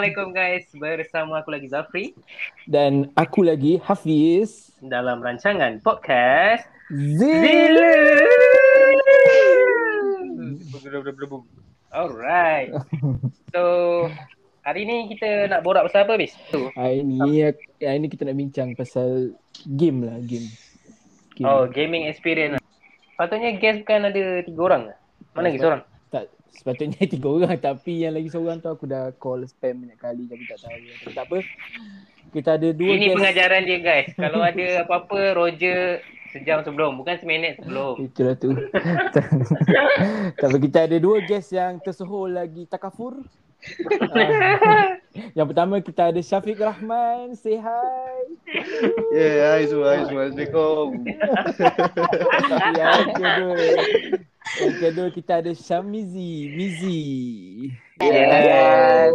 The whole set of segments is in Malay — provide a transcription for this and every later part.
Assalamualaikum guys. Bersama aku lagi Zafri Dan aku lagi Hafiz dalam rancangan podcast Zila Alright. So hari ni kita nak borak pasal apa bis? Hari ni, hari ni kita nak bincang pasal game lah game, game. Oh, gaming experience. lah. Patutnya guest bukan ada tiga orang ke? Mana lagi seorang? Sepatutnya tiga orang tapi yang lagi seorang tu aku dah call spam banyak kali tapi tak tahu Tapi tak apa Kita ada dua Ini guest pengajaran dia guys. Kalau ada apa-apa Roger sejam sebelum, bukan seminit sebelum. Itulah tu Tapi kita ada dua guest yang tersohor lagi takafur. Yang pertama kita ada Syafiq Rahman Say hi Yeah, hai semua, hai semua. Assalamualaikum. Yang kedua Yang kedua kita ada Syamizi Mizi Yes.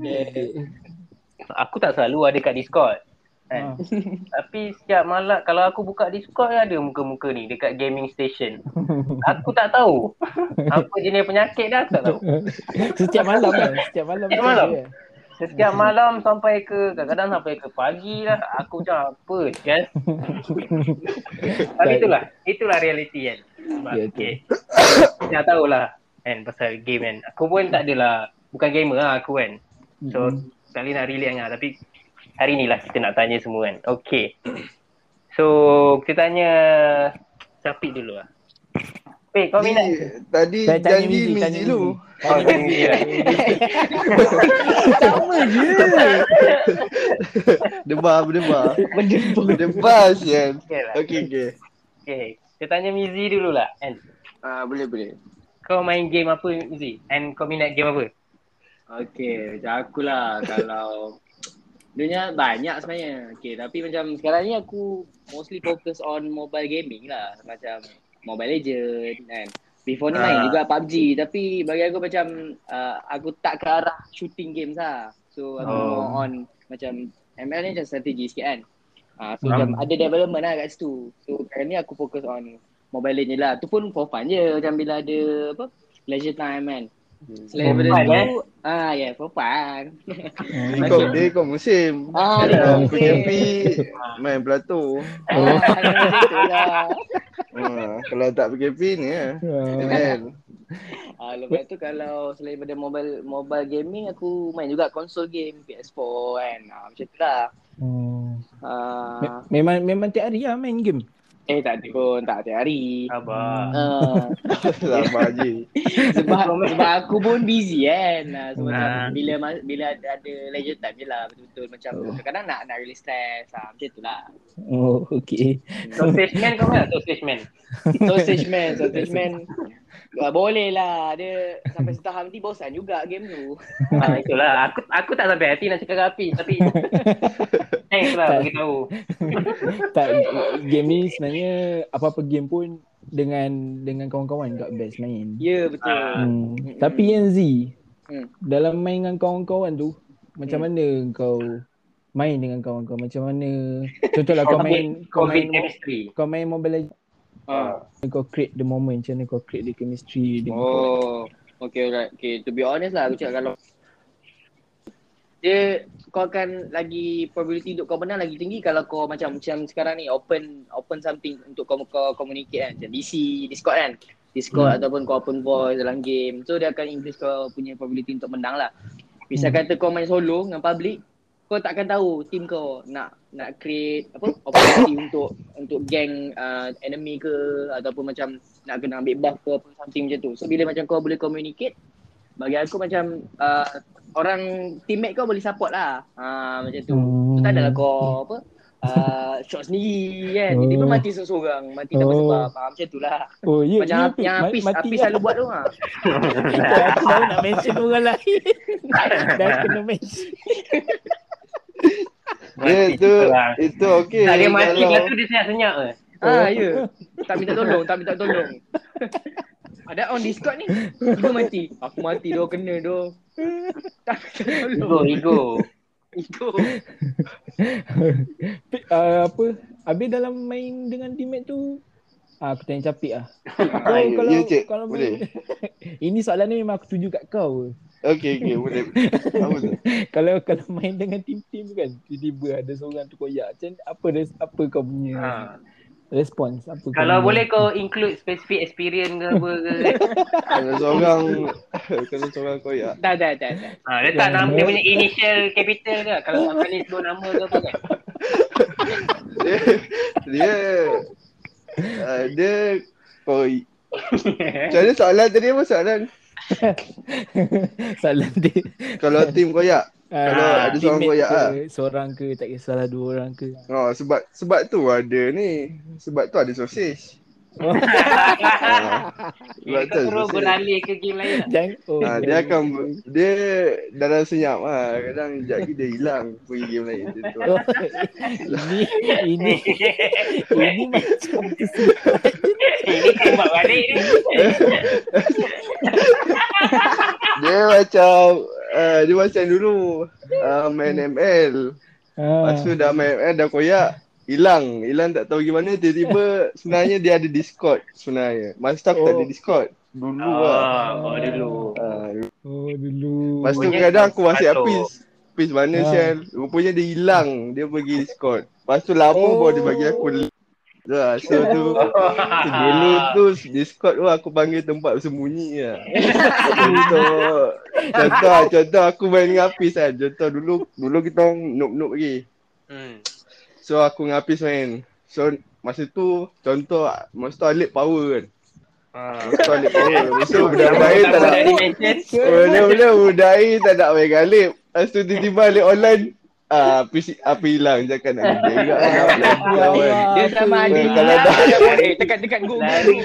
Yeah. Aku tak selalu ada kat Discord. Kan? Tapi setiap malam kalau aku buka Discord ada muka-muka ni dekat gaming station. Aku tak tahu. Apa jenis penyakit dah aku tak tahu. Setiap malam kan Setiap malam Setiap malam? kan? Setiap malam sampai ke kadang-kadang sampai ke pagi lah. Aku macam apa kan. Tapi itulah. Itulah realiti kan. Sebab, Ya, okay. Dah tahulah kan pasal game kan. Aku pun tak adalah. Bukan gamer lah aku kan. So Mm-mm. sekali nak relate dengan tapi hari ni lah kita nak tanya semua kan. Okay. So kita tanya Syafiq dulu lah. Wait kau minat? Tadi Saya janji Mizi, dulu. Oh, Tanya tanya Mizi. Mizi. Sama je. Debar, berdebar. Berdebar sian. Okay lah. Okey, okey. Okay. Kita tanya Mizi dulu lah kan. Ah, boleh, boleh. Kau main game apa Mizi? And kau minat game apa? Okay, macam aku lah kalau Dunia banyak sebenarnya. Okay, tapi macam sekarang ni aku mostly fokus on mobile gaming lah. Macam Mobile Legend kan. Before ni Ah. main juga PUBG tapi bagi aku macam uh, aku tak ke arah shooting games lah. So aku Oh. more on macam ML ni macam strategi sikit kan. Uh, so macam ada development lah kat situ. So sekarang ni aku fokus on Mobile Legend lah. Tu pun for fun je macam bila ada apa leisure time kan. Selain daripada tu, eh? ah yeah, for fun. Ni kau, dia kau musim. Ah, dia Kalau musim. Main Plato. Ah, macam tu lah. Ah, kalau tak PKP ni lah. Ah. Kan? Ah, lepas tu kalau selain daripada mobile mobile gaming aku main juga konsol game PS4 kan. Ah, macam tu lah. Hmm. Ah, Me- Memang memang tiap hari lah main game. Eh tak ada pun, tak ada hari. Sabar. Ah, Sabar je. sebab sebab aku pun busy kan. Ah, so macam Ah. bila bila ada, ada leisure time je lah betul-betul macam Oh. kadang-kadang nak nak release stress. Ah, macam tu lah. Oh, okay. Sausage man kau mana? Sausage man. Sausage man, sausage man. Ah, boleh lah. Dia sampai setahap nanti bosan juga game tu. Ah, itulah. Aku aku tak sampai hati nak cakap dengan Api tapi thanks lah bagi tahu. tak game ni sebenarnya apa-apa game pun dengan dengan kawan-kawan kat best main. Ya, betul. Ah. Hmm. Tapi yang Z Hmm. dalam main dengan kawan-kawan tu macam Hmm. mana kau main dengan kawan kau macam mana contohlah kau main kau main chemistry. kau main Mobile Legends Ah. kau create the moment macam mana kau create the chemistry dengan kau. Oh, okay, right. Okay, to be honest lah, aku cakap kalau dia kau akan lagi probability untuk kau menang lagi tinggi kalau kau macam macam sekarang ni open open something untuk kau kau communicate kan macam DC Discord kan Discord Hmm. ataupun kau open voice dalam game so dia akan increase kau punya probability untuk menang lah misal kata kau main solo dengan public kau takkan tahu team kau nak nak create apa opportunity untuk untuk gang uh, enemy ke ataupun macam nak kena ambil buff ke apa something macam tu so bila macam kau boleh communicate bagi aku macam uh, orang teammate kau boleh support lah ha, macam tu Hmm. so, tak adalah kau apa uh, shot sendiri kan Oh. dia pun mati seorang-seorang mati tanpa Oh. sebab ha, macam tu lah Oh, ya, macam Ap- yang Apis, mati Apis lah. selalu buat tu ha. Aku baru nak mention orang lain. Dah kena mention. Dia Mati tu, seorang. itu okey. Tak dia mati Kalau- lepas tu dia senyap-senyap ke? Ah, ya. Tak minta tolong, tak minta tolong. Ada on Discord ni. Tiba mati. Aku mati doh kena doh. Tak minta Ego, tolong. ego. Itu. uh, apa Habis dalam main dengan teammate tu ah, Aku tanya capik lah Kau Ya, kalau, ya, cik. kalau Boleh. Ini soalan ni memang aku tuju kat kau Okey, okey, boleh. Kalau kalau main dengan tim-tim kan, tiba-tiba ada seorang tu koyak. Macam apa res- apa kau punya Ha. respons? Apa kau Kalau punya- boleh kau include specific experience ke apa ke. Kalau seorang kalau seorang koyak. Dah, dah, dah. dah. Ha, letak nama dia punya initial capital ke. Kalau akan ni sebut nama ke apa kan. Dia dia uh, dia koi. Macam mana soalan tadi apa soalan? Salah dia. Kalau tim koyak. Kalau Ah, ada seorang koyak ah. Seorang ke tak kisahlah dua orang ke. Oh, sebab sebab tu ada ni. Sebab tu ada sosis. Ha, sebab Kau tu terus beralih ke game lain. tak? Jangan oh, Ha, dia akan dia dalam senyap ah. Kadang sekejap lagi dia hilang pergi game lain macam tu. Oh, ini ini ini macam. Ini tembak balik ni. Dia macam uh, dia macam dulu uh, main ML. Ah. Lepas tu dah main ML dah koyak hilang. Hilang tak tahu gimana tiba-tiba sebenarnya dia ada Discord sebenarnya. Masa tu aku tak ada Oh. Discord. Dulu lah. Ah, oh dulu. Uh, Oh dulu. lepas tu kadang aku masih apis. Apis mana Ah. Syal? Rupanya dia hilang. Dia pergi Discord. Lepas tu lama Oh. baru dia bagi aku. Dah, so tu dulu tu Discord tu aku panggil tempat bersembunyi lah. contoh, contoh, contoh aku main dengan Apis kan. Contoh dulu, dulu kita orang noob-noob lagi. Hmm. So aku dengan Apis main. So masa tu, contoh, masa tu Alip power kan. Ah. Masa tu Alip power. Masa tu budak-budak air tak nak, Budak dimension. budak-budak budak air tak nak main dengan Alip. Lepas tu tiba-tiba Alip online, ah, Apis, apa hilang. Cakap nak kerja juga. Allah. Dia sama ada Kalau dah- Eh, dekat-dekat go. Lari.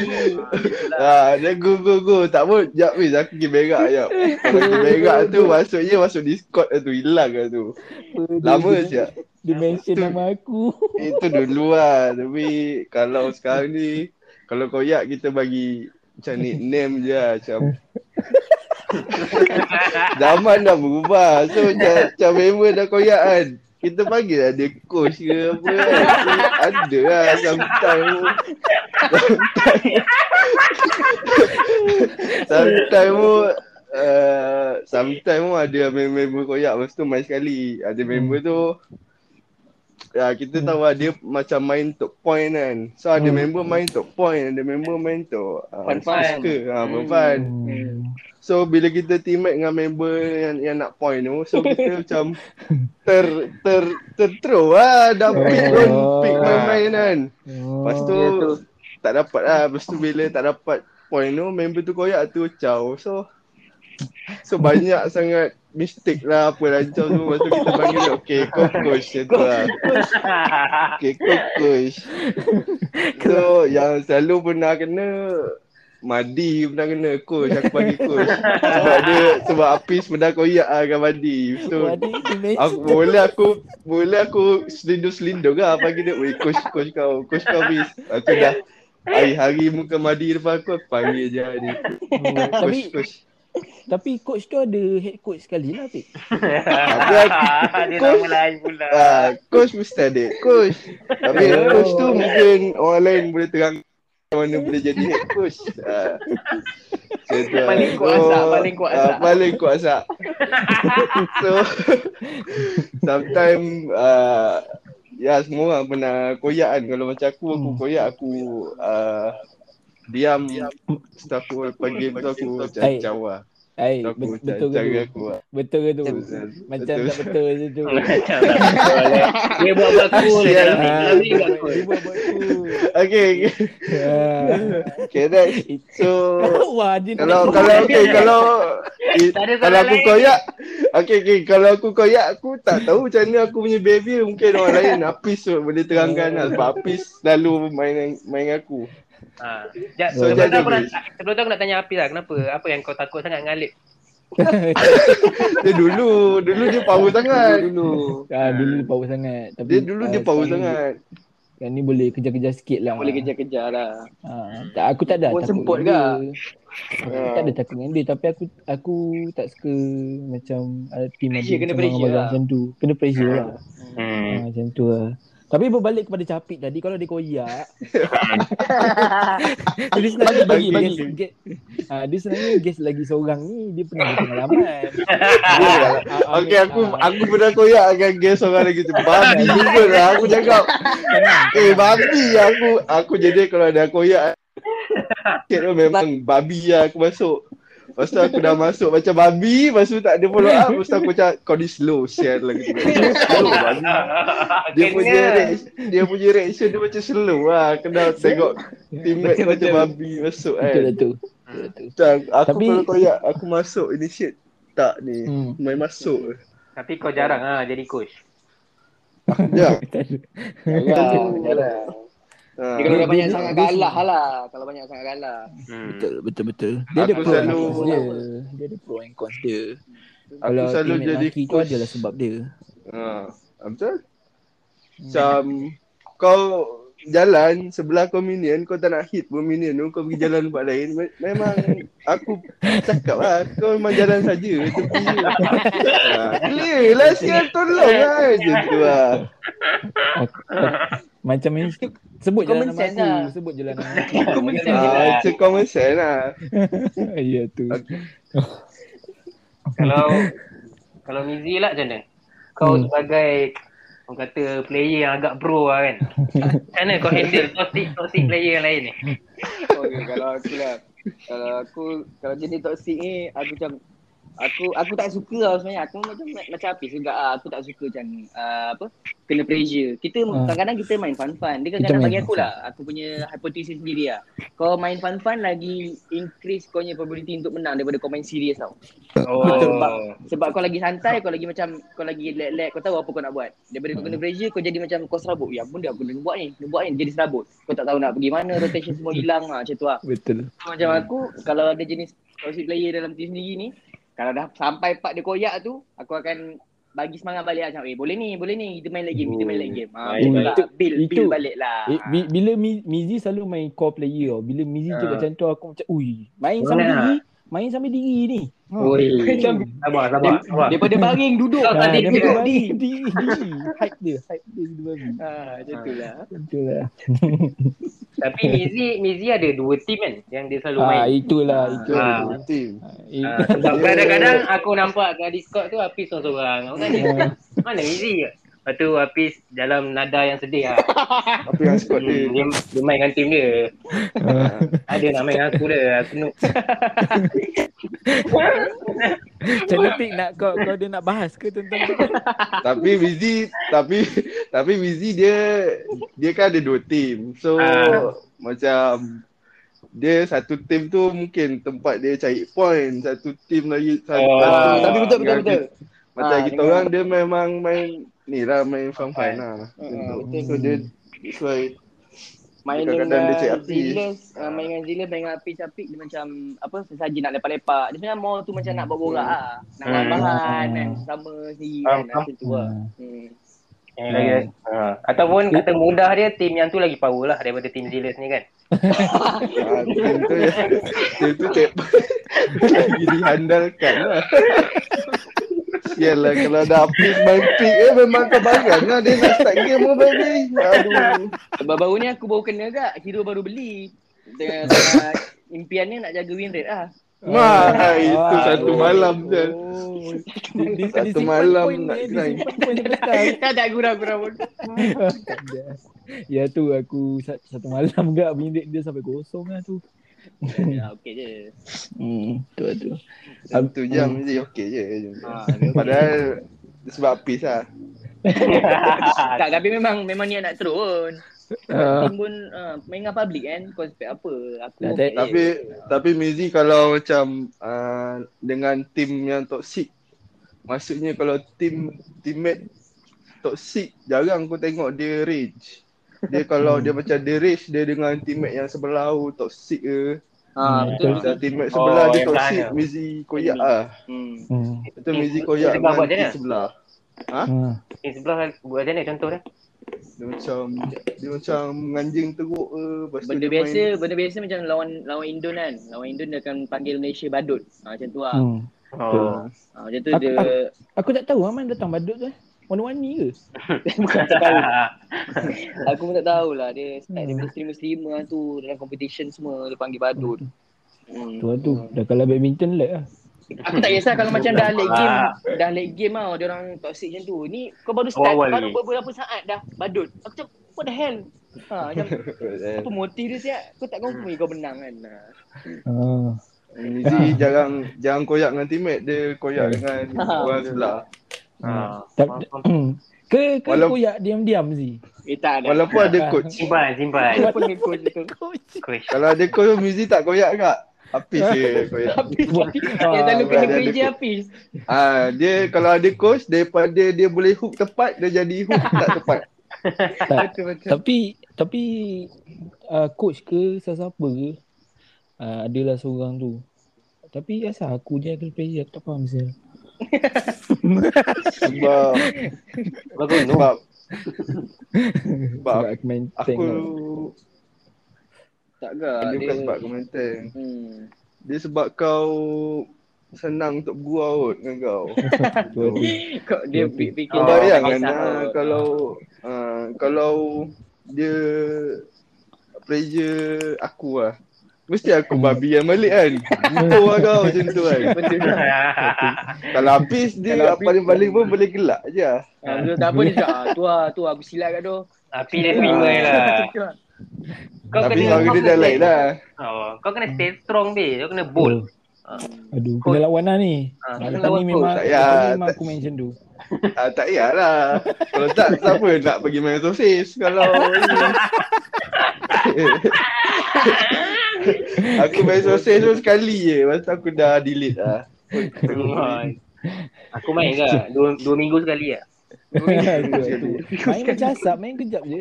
Ah, dia go go go. Tak pun, jap weh aku pergi berak jap. Pergi berak tu maksudnya masuk Discord tu hilang tu. Lama siap. Dia mention nama aku. Itu dulu lah. Tapi kalau sekarang ni kalau koyak kita bagi macam nickname je lah. Macam zaman dah berubah. So macam, macam member dah koyak kan. Kita panggil lah dia coach ke apa kan. Ada lah sometimes. Sometimes pun uh, Sometimes pun ada member koyak Lepas tu main sekali Ada member tu Ya kita tahu lah dia macam main top point kan So ada Hmm. member main top point Ada member main top uh, Fun-fun. Suka ha, fun fun Hmm. So bila kita teammate dengan member yang, yang nak point tu So kita macam ter ter terthrow lah Dah pick pun pick main-main kan Oh. Lepas tu Ya tu. tak dapat lah. Lepas tu bila tak dapat point tu, member tu koyak tu caw. So so banyak sangat mistake lah apa rancau tu. Lepas tu kita panggil dia, okay coach macam tu lah. Okay coach. So yang selalu pernah kena Madi pernah kena coach, aku panggil coach. Sebab dia, sebab Apis pernah koyak lah dengan Madi. So. Aku boleh aku boleh aku selindung-selindung lah panggil dia. Weh coach coach kau, coach kau bis. Aku dah hari-hari muka madi depan aku aku panggil je dia. Coach coach. Tapi coach tu ada head coach sekali lah Pik. Tapi aku Dia Coach. nama lain pula. ah, coach mesti ada coach. Tapi Oh. coach tu mungkin orang lain boleh terang mana boleh jadi head coach. Lah. Paling kuat asap, paling kuat ah, asap. paling kuat asap. so sometimes uh, ya semua orang pernah koyak kan kalau macam aku aku Hmm. koyak aku uh, diam setelah aku pagi tu aku macam cawa. Hai, Aku betul ke tu? aku lah. Betul ke tu? Betul. Macam Betul. tak betul je tu. Eh. Dia ni buat cool. Dia buat buat cool. Okay, okay. Ah. okay next. So kalau kalau okay kalau kalau aku koyak okay okay kalau aku koyak aku tak tahu macam mana aku punya behavior mungkin orang lain Apis boleh terangkan lah sebab Apis selalu main main dengan aku. Ha. So, sebelum, tu jadi- aku nak, sebelum tu aku nak tanya Hafiz lah, kenapa? Apa yang kau takut sangat dengan Alip? Dia dulu dulu dia power sangat. Dulu. Ah, dulu dia power sangat. Tapi Dia dulu dia ah, power sangat. Yang ni boleh kejar-kejar sikit lah. Boleh kejar-kejar lah. Ah, tak, aku tak ada Pun takut semput dengan ke? dia. Aku tak ada takut dengan dia tapi aku aku tak suka macam ada team ada Pressure, kena macam pressure lah. macam tu. Kena pressure lah. Hmm. Ah, macam tu lah. Tapi berbalik kepada Capik tadi kalau dia koyak Dia sebenarnya bagi Bagi, guest, guest, ah, Dia sebenarnya guest lagi seorang ni Dia pernah berpengalaman. Ah, Okay aku aku pernah koyak dengan guest orang lagi tu. Babi juga lah aku cakap. Eh babi aku aku jadi kalau ada koyak Kira memang babi lah aku masuk. Lepas tu aku dah masuk macam babi, lepas tu tak ada follow up, lepas tu aku cakap kau ni slow share lagi tu. Slow babi. Dia punya reaction, dia punya reaction dia macam slow lah. Kena tengok teammate macam babi masuk kan. lah tu Betul lah tu Macam aku Tapi- kalau koyak aku masuk initiate tak ni. Hmm. Main masuk. Tapi kau jarang ah jadi coach. Ya. Jarang, jarang. Ha. Dia kalau Dia- banyak dia- sangat dia- kalah lah. Kalau banyak sangat kalah. Hmm. Betul betul betul. Dia ada Aku pro and selalu- cons dia. Dia ada pro and cons dia. Aku Kalau selalu jadi maki tu coach. adalah sebab dia. Ha. Betul? Macam kau jalan sebelah kau minion kau tak nak hit pun minion tu kau pergi jalan tempat lain Me- memang aku cakap lah kau memang jalan saja tepi ha, clear lah sial tolong lah macam tu lah Macam ni sebut je Common nama aku, lah. sebut je lah nama aku. Common sense ha, lah. it's a common sense lah Ya tu. Kalau kalau Mizi lah macam mana? Kau Hmm. sebagai orang kata player yang agak pro lah kan. Macam mana kau handle toxic toxic player yang lain ni? Okay, kalau aku lah. Kalau aku kalau jenis toxic ni aku macam aku aku tak suka lah sebenarnya. Aku macam macam Hafiz juga lah. Aku tak suka macam uh, apa kena pressure. Kita Ah. kadang-kadang kita main fun-fun. Dia kadang-kadang bagi aku lah. Aku punya hypothesis sendiri lah. Kau main fun-fun lagi increase kau punya probability untuk menang daripada kau main serius tau. Oh. Sebab, sebab kau lagi santai, kau lagi macam kau lagi lag-lag, kau tahu apa kau nak buat. Daripada kau kena pressure, kau jadi macam kau serabut. Ya benda aku nak buat ni, nak buat ni, jadi serabut. Kau tak tahu nak pergi mana, rotation semua hilang lah, macam tu lah. Betul. Macam aku, kalau ada jenis toxic player dalam team sendiri ni, kalau dah sampai part dia koyak tu, aku akan bagi semangat balik lah. macam, eh boleh ni, boleh ni, kita main lagi game, kita main lagi game. Ha, Baik, betul baik. lah. Build, Itu- build balik lah. Eh, bi- bila Mi- Mizi selalu main core player tau. Bila Mizi Ah. cakap macam tu aku macam ui, main sambil Mana? Main sambil diri ni. Ha. Oi. Macam Sabar, sabar, sabar. daripada baring duduk. Ha, tadi dia duduk. diri, diri. Hype dia, hype dia gitu babi. Ha, macam tu lah. Betul lah. Tapi Mizi Mizi ada dua team kan yang dia selalu Ah, main. itulah, Itu itu. Ah. ada team Ha, sebab kadang-kadang aku nampak kat Discord tu Hafiz seorang-seorang. Aku tanya, ah, mana Mizi ke? Lepas tu Hafiz dalam nada yang sedih lah. apa yang squad Hmm, dia dia, dia main dengan team dia. ah. Ada nak main dengan aku dia. Aku noob. Macam nak kau, kau dia nak bahas ke tentang tapi Wizi tapi tapi Wizi dia dia kan ada dua team. So Ah. macam dia satu team tu mungkin tempat dia cari point, satu team lagi satu. Oh. satu- Tapi betul betul betul. kita- Macam Ah, kita dengan- orang dia memang main ni lah main fun fun lah. Ah, tu. betul. So dia that's why Main dengan dia cek api. Zilas, uh, main dengan Zilas, main dengan Api Capik dia macam apa sesaji nak lepak-lepak. Dia sebenarnya more tu macam nak buat borak lah. Nak Hmm. bahan Hmm. kan sama sendiri Faham, kan macam tu lah. Hmm. Hmm. Yang lagi, ha. Ataupun kata mudah dia team yang tu lagi power lah daripada team Zilas ni kan. ah, team tu team tu cek lagi dihandalkan lah. Sial lah kalau ada api main pick eh memang kebaran lah dia nak start game pun baby. Aduh. Baru-baru ni aku baru kena agak hero baru beli. Tengah impiannya nak jaga win rate lah. Wah, itu Ah, satu oh, malam je. oh. Dia, Satu malam point nak grind. tak ada gurau-gurau pun. Ya tu aku sa- satu malam gak minit dia sampai kosong lah tu. Ya, okey je. Hmm, tu tu. Satu jam je okey je. Ha, Padahal sebab apis lah. tak, tapi memang memang niat nak turun. Uh, Tim pun uh, main dengan public kan. Kau apa? Aku je. Tapi tapi Mizi kalau macam uh, dengan tim yang toxic maksudnya kalau tim teammate toxic jarang aku tengok dia rage. Dia kalau dia macam dia rage dia dengan teammate yang sebelah tu toxic ke. Ha, betul. Macam teammate sebelah Oh, dia toxic. Mizi koyak ah. Hmm. hmm. Itu Mizi Team koyak sebelah buat dengan macam team mana? sebelah. Ha? Hmm. Team sebelah buat macam mana contoh dia? Dia macam dia macam menganjing teruk ke. Lepas tu Benda biasa, main- benda biasa macam lawan lawan Indon kan. Lawan Indon dia akan panggil Malaysia badut. Ha, macam tu lah. Hmm. Oh. Ha, macam tu Aku- dia Aku tak tahu Aman datang badut tu. eh. Warna-warni ke? Bukan tak tahu. Aku pun tak tahulah dia start Hmm. daripada streamer-streamer tu dalam competition semua dia panggil badut. Hmm. Tu lah tu. Dah kalah badminton lag lah. Aku tak kisah kalau macam dah late game, Ah. dah late game tau, dia orang toxic macam tu. Ni kau baru start, Awal-awal baru lagi. beberapa saat dah badut. Aku cakap, what the hell? Ha, macam apa motif dia siap? Kau tak confirm kau menang kan? Ha. Ah. Mizi jarang jarang koyak dengan teammate, dia koyak dengan Ah. orang sebelah. Ha. Tak, ke ke Walau- koyak diam-diam Zi? Eh tak ada. Walaupun ada coach. Simpan, simpan. Apa panggil coach tu? Coach. Kalau ada coach Mizi tak koyak kak. Habis dia koyak. Habis. Selalu Ah, kena ada kerja coach. habis. Ah, dia kalau ada coach daripada dia boleh hook tepat dia jadi hook tak tepat. Tak. Tapi tapi uh, coach ke siapa-siapa ke uh, adalah seorang tu. Tapi asal aku je kena aku tak faham sel. Sebab Bagus tu. sebab Sebab aku main tank aku. Tak ke? dia Dia, bukan sebab aku main tank. hmm. Dia sebab kau senang untuk bergurau kot dengan kau. Kau dia Dia fikir Kau Oh, bayangkan kisah lah kot. kalau uh, kalau dia pressure aku lah. Mesti aku babian balik kan. Gitu lah kau macam tu kan. Betul. Kalau habis dia Kalau apa paling balik pun boleh gelak je. lah. Ha, betul tak apa dia cakap, ah, tu lah, tu lah, aku silap kat tu. Api dia terima lah. Kau Tapi kena kau dia kena dah lain stay- lah. Oh, kau kena stay strong be. Kau kena bold. Aduh, kena lawan lah ni. Ah, Ah, kena ni memang, Tak payah, ni memang tak- aku main macam tu. Ah, tak payahlah. Kalau tak, siapa nak pergi main sosis kalau Aku main sosis tu sekali je. Lepas tu aku dah delete lah. Aku main ke? Dua, dua minggu sekali lah. Main macam asap, main kejap je.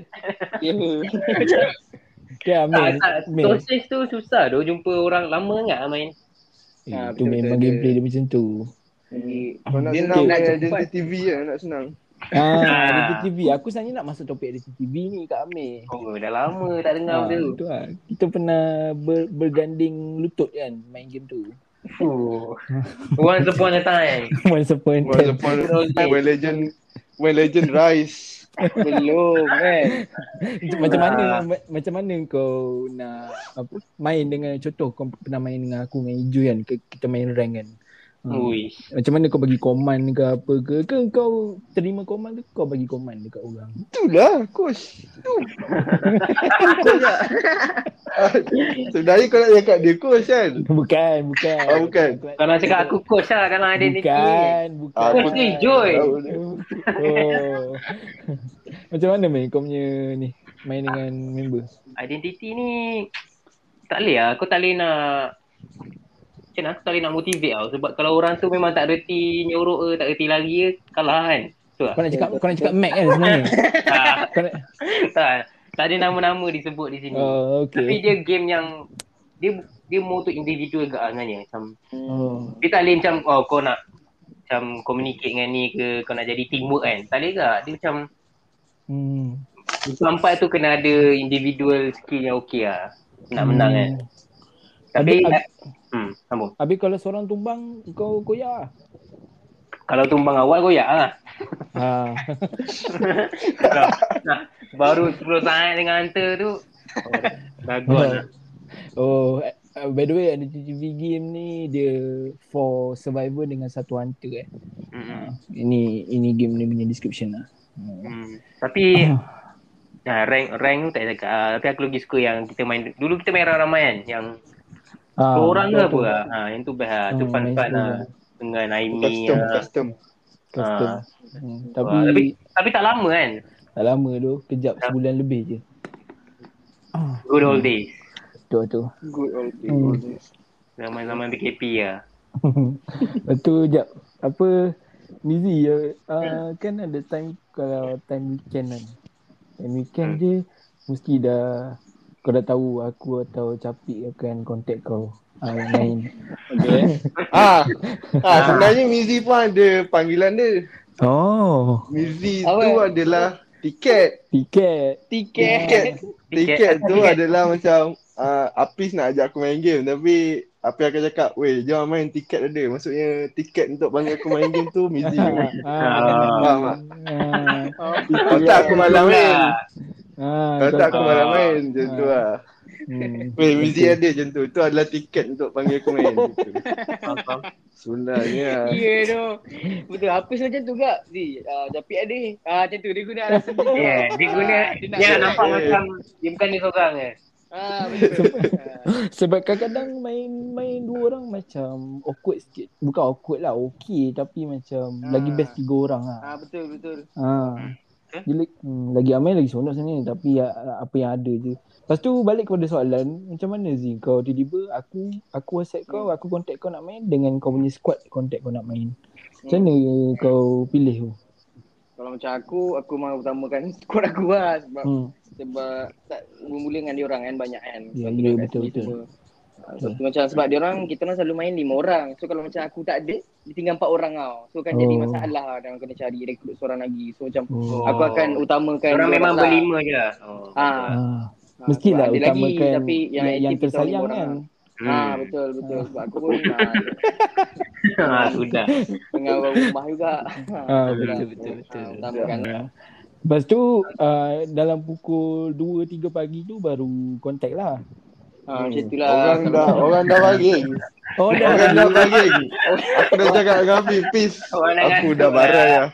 Ya, main. Sosis tu susah tu jumpa orang lama enggak main. Eh, Ah, tu memang gameplay dia macam tu. Nak Dia senang nak cepat. identity TV lah nak senang. Ah, DTV. Aku sebenarnya nak masuk topik DTV ni Kak Amir. Oh, dah lama tak dengar Ah, benda tu. lah. Kita pernah ber, berganding lutut kan main game tu. Oh. Once upon a time. Once upon a Once time. upon a time when legend when legend rise. Belum kan. macam mana Ah. ma- macam mana kau nak apa main dengan contoh kau pernah main dengan aku dengan Iju kan kita main rank kan. Hmm. Ui. Macam mana kau bagi command ke apa ke ke kau terima command tu kau bagi command dekat orang. Itulah coach. Tu. Ah, Sebenarnya kau nak cakap dia coach kan? Bukan, bukan. Oh, bukan. Kau nak cakap aku coach lah kalau ada ni. Bukan, bukan. Coach ni Joy. Dia. Oh. Macam mana main kau punya ni main dengan member? Identiti ni tak boleh lah. Aku tak boleh nak macam mana aku tak boleh nak motivate tau. Sebab kalau orang tu memang tak reti nyorok ke, tak reti lari ke, kalah kan. Tu lah. Kau nak cakap kau nak cakap Mac kan sebenarnya? tak, tak, tak ada nama-nama disebut di sini. Oh, Tapi okey. dia game yang dia dia more to individual ke sebenarnya. Macam Oh. dia tak boleh macam oh kau nak macam communicate dengan ni ke kau nak jadi teamwork kan. Tak boleh ke? Dia macam Hmm. Empat tu kena ada individual skill yang okey lah. Nak menang kan. Hmm. Tapi Habis- hmm, sambung. Habis kalau seorang tumbang kau koyak lah. Kalau tumbang awal koyak lah. Ha. Nah, baru 10 saat dengan hunter tu oh, bagus lah. Oh, uh, by the way ada TTV game ni dia for survivor dengan satu hunter eh. Hmm. Ini ini game ni punya description lah. Hmm. Tapi nah, rank rank tu tak cakap. Ah, Tapi aku lagi suka yang kita main dulu kita main ramai-ramai kan yang Ah, dua orang ke betul, apa betul. lah. Ha, yang tu best lah. Tu Hmm, fun lah. Dengan Aimi Custom, lah. custom. Custom. Ah. Hmm, Wah, tapi tapi tapi tak lama kan. tak lama tu, kejap sebulan lebih je. Good old days. Betul tu. Good old Hmm. days. Zaman-zaman PKP lah. Lepas tu jap apa Mizi ya uh, kan ada time kalau time weekend kan. Time weekend Hmm. je mesti dah kau dah tahu aku atau Capik akan contact kau uh, main. Okay. Ah, ah sebenarnya Mizi pun ada panggilan dia. Oh, Mizi tu adalah tiket. tiket. Tiket. Tiket. Tiket tu adalah macam uh, Apis nak ajak aku main game tapi Apa akan cakap, weh jom main tiket ada. Maksudnya tiket untuk panggil aku main game tu Mizi. Ah, Faham tak? ah, aku malam main. Ah, Kalau tak aku kau- malam main. Macam tu lah. Hmm. Weh Mizi ada macam tu. Itu adalah tiket untuk panggil aku main. Sebenarnya. Ya tu. Betul. Hafiz macam tu kak. Zi, uh, Japik ada. Ah macam tu dia guna alasan tu. Ya, dia guna Ah, dia nampak Eh. macam dia bukan dia seorang je. Ah betul. Ah. Sebab kadang-kadang main main dua orang macam awkward sikit. Bukan awkward lah, okey tapi macam Ah. lagi best tiga orang lah. Ah betul betul. Dia, hmm, lagi amai lagi seronok sebenarnya tapi ya, apa yang ada je. Lepas tu balik kepada soalan, macam mana Zee kau tiba-tiba aku aku WhatsApp kau, aku contact kau nak main dengan kau punya squad contact kau nak main. Macam mana kau pilih tu? Kalau macam aku, aku mahu utamakan squad aku lah sebab Hmm. sebab tak bermula dengan dia orang kan banyak kan. Ya, ya, kat betul, betul. semua. Ah, Sebab tu macam sebab dia orang kita orang selalu main lima orang. So kalau macam aku tak ada, tinggal empat orang tau. So kan jadi Oh. masalah dan kena cari rekrut seorang lagi. So macam Oh. aku akan utamakan Orang memang lah. berlima je lah. Oh. Ah. Ah, Mestilah sebab ada lagi, utamakan tapi yang yang, yang tersayang kan. lah. Ah betul betul sebab aku pun ah, Ah, sudah. tengah orang rumah juga. Ah, betul, betul betul betul. Ah, utamakan. Ah. Lepas tu uh, dalam pukul 2 3 pagi tu baru contact lah. Ah, macam itulah. Orang dah orang dah bagi. Oh Orang dah bagi. Aku dah cakap dengan Hafiz, peace. Orang dah Aku dah barai lah. lah.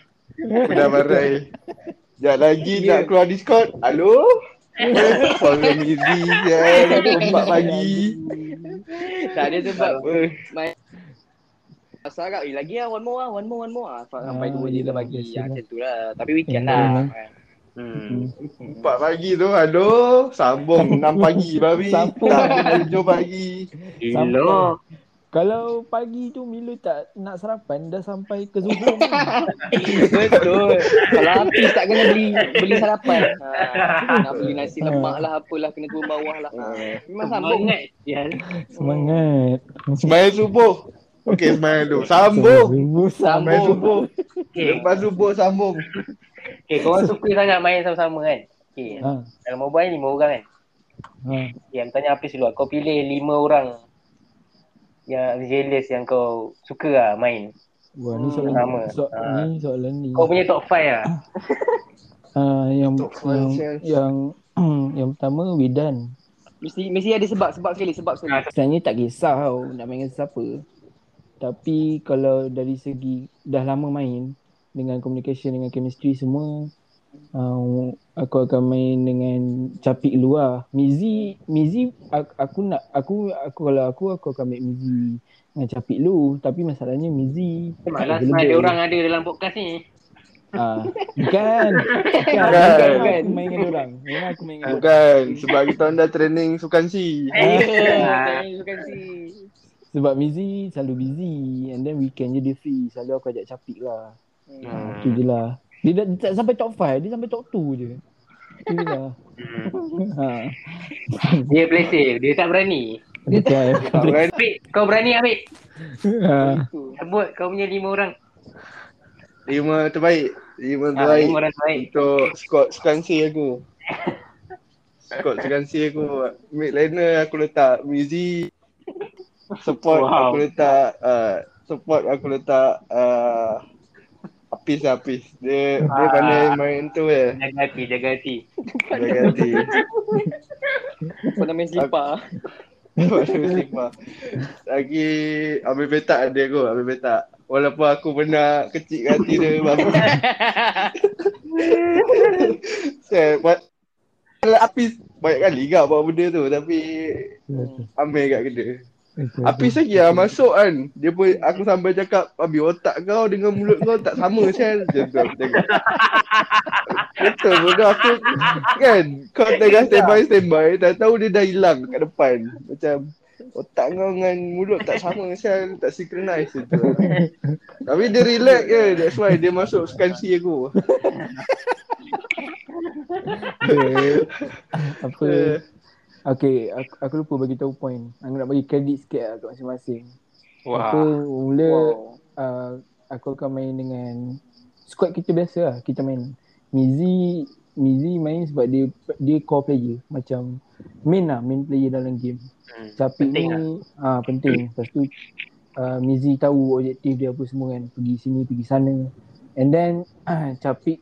Aku dah barai. Sekejap lagi nak keluar Discord. Halo? Orang easy je. Empat pagi. Tak ada sebab main Pasal agak, eh lagi lah, one more lah, one more, one more lah. Sampai Ah, dua je dah bagi. Ya, lah. macam tu lah. Tapi weekend Hmm. lah. Hmm. Empat pagi tu, aduh. Sambung enam pagi, babi. Sambung. Tujuh pagi. Gila. Kalau pagi tu Milo tak nak sarapan dah sampai ke Zuhur. Betul. Kalau habis tak kena beli beli sarapan. Ha, nak beli nasi lemak lah, apalah, kena turun bawah lah. Ha, memang sambung. Semangat. Semangat. Subuh. Okey, semayang dulu. Sambung. Sambung. Okay. Lepas subuh sambung. Okay, korang suka sangat main sama-sama kan? Okay. Ha. Dalam mobile lima orang kan? Ha. Okay, aku tanya Hafiz dulu. Kau pilih lima orang yang jealous yang kau suka lah main. Wah, ni soalan Sama. so, Ah. ni soalan ni. Kau punya top 5 lah. Ah, yang Top five yang, yang yang pertama Widan. Mesti mesti ada sebab sebab sekali sebab sekali. Sebenarnya tak kisah tau nak main dengan siapa. Tapi kalau dari segi dah lama main dengan communication dengan chemistry semua um, aku akan main dengan Capik lu lah. Mizi Mizi aku, aku nak aku aku kalau aku aku akan main Mizi dengan Capik lu tapi masalahnya Mizi Malas ada orang ada dalam podcast ni. Ah, bukan. Bukan. Bukan. Bukan. Bukan. Aku main dengan orang. Memang aku main dengan orang. Bukan. Sebab kita dah training sukan si. Ya, sukan si. Sebab Mizi selalu busy and then weekend je dia free. Selalu aku ajak capik lah. Hmm. Ha, tu je lah. Dia, dah, dia tak sampai top 5, dia sampai top 2 je. Tu je lah. Hmm. Ha. Dia play safe. Dia tak berani. Betul. Tak berani. Ambil. Kau berani ambil. ha. Sebut kau punya lima orang. Lima terbaik. Lima Ah, terbaik. lima orang terbaik. Untuk squad sukan si aku. Squad sukan si aku. Mid laner aku letak Mizi. Support Wow. aku letak uh, support aku letak uh, Apis lah Apis. Dia dia Ah. pandai main tu eh. Jaga hati, jaga hati. Jaga hati. Pernah main selipar. Lagi ambil petak ada aku, ambil petak. Walaupun aku pernah kecil hati dia bagus. Saya buat Apis banyak kali gak buat benda tu tapi ambil kat kena. Apis lagi lah masuk kan. Dia pun aku sampai cakap Abi otak kau dengan mulut kau tak sama sel. Macam tu. Betul bodoh aku kan kau tengah standby standby dah tahu dia dah hilang kat depan. Macam otak kau dengan mulut tak sama sel tak synchronize tu. Tapi dia relax je that's why dia masuk skansi aku. Okay. Apa? Okay, aku, aku lupa bagi tahu point. Aku nak bagi kredit sikit lah kat masing-masing. Wah. Aku mula Wow. uh, aku akan main dengan squad kita biasa lah. Kita main Mizi Mizi main sebab dia dia core player macam main lah main player dalam game. Hmm. Penting ni ah penting. Lepas tu uh, Mizi tahu objektif dia apa semua kan. Pergi sini, pergi sana. And then uh, Capik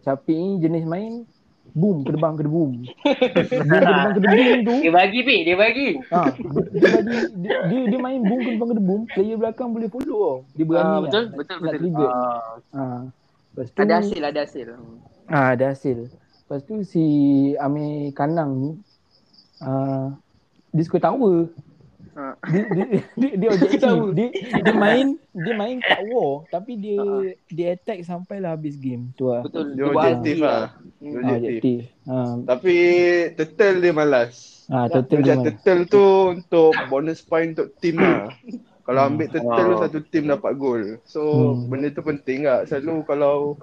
Capik ni jenis main boom ke debang ke boom. boom ke debang ke boom tu Dia bagi pi, dia bagi. ha, dia, bagi, dia, dia, dia main boom ke debang ke boom, player belakang boleh follow tau. Dia berani Ah, lah betul, nak, betul, nak betul. Ah, Ha. Lepas tu Ada hasil, ada hasil. Ah, ada hasil. Lepas tu si Amir Kanang ni uh, dia suka tawa. Ha. Dia dia dia, dia objektif. Dia, dia main dia main tak war tapi dia Ha. dia attack sampailah habis game tu lah. Betul. Dia objektif lah. Hmm. Dia objektif. Ha. Tapi turtle dia malas. Ah, total dia Macam main. turtle tu untuk bonus point untuk team lah. Kalau ambil turtle tu Wow. satu team dapat gol. So Hmm. benda tu penting lah. Selalu kalau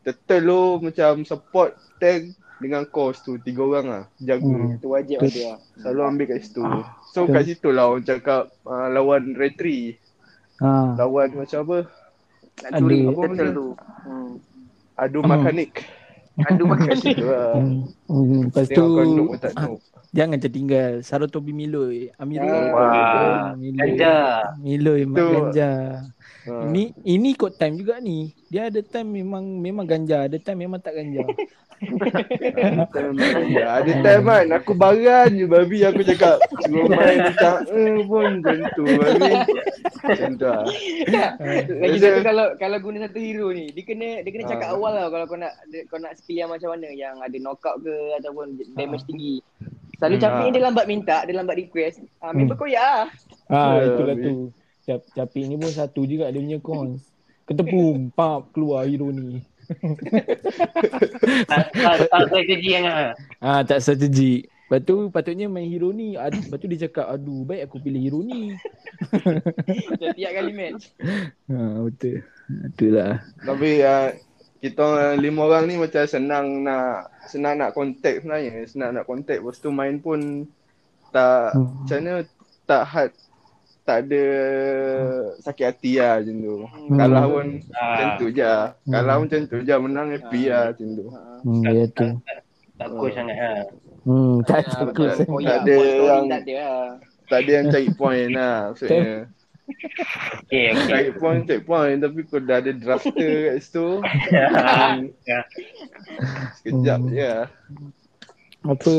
turtle tu macam support tank dengan course tu tiga orang lah jaga. Hmm. Itu wajib ada lah. Selalu ambil kat situ. So Betul. kat situ lah orang cakap uh, lawan retri. Ha. Lawan macam apa? Nak curi Ada- Apa benda? tu. Hmm. Adu Hmm. mekanik. Adu makan Kat situ lah. Hmm. Hmm. Lepas tu ah, jangan tertinggal Sarotobi Miloy. Amirul. Ah, Wah, Miloy. ganja. Miloy Mak Ganja. Ini ini kot time juga ni. Dia ada time memang memang ganja, ada time memang tak ganja. Ada time kan aku baran je babi aku cakap suruh main macam eh pun macam tu babi. Macam tu lah. Lagi satu kalau kalau guna satu hero ni, dia kena dia kena cakap Ah. awal lah kalau kau nak kau nak skill yang macam mana yang ada knockout ke ataupun damage Ah. tinggi. Selalu Hmm. capek Ah. ni dia lambat minta, dia lambat request. Ah, Hmm. member koyak lah. Ah Ya, itulah tu. Cap capik ni pun satu juga dia punya cons. Ketepung, pap keluar hero ni. Tak tak tak strategi yang ah. Ah tak strategi. Lepas tu patutnya main hero ni. Lepas tu dia cakap, aduh baik aku pilih hero ni. Setiap kali match. Ha, betul. Itulah. Tapi uh, kita lima orang ni macam senang nak senang nak contact sebenarnya. Senang nak contact. Lepas tu main pun tak Hmm. macam mana tak had tak ada sakit hati lah macam tu. Hmm. Kalah pun Ah. macam tu je. Kalah pun macam tu je. Menang happy Ah. lah macam tu. Ha. Hmm, ya tu. Tak cool sangat ha. Hmm, tak Ah, takut betul. sangat. Ada buat story yang- tak ada lah. Tak ada yang cari point lah maksudnya. Okey okey. Cari point, cari point. Tapi kalau dah ada drafter kat situ. Sekejap Hmm. je lah. Apa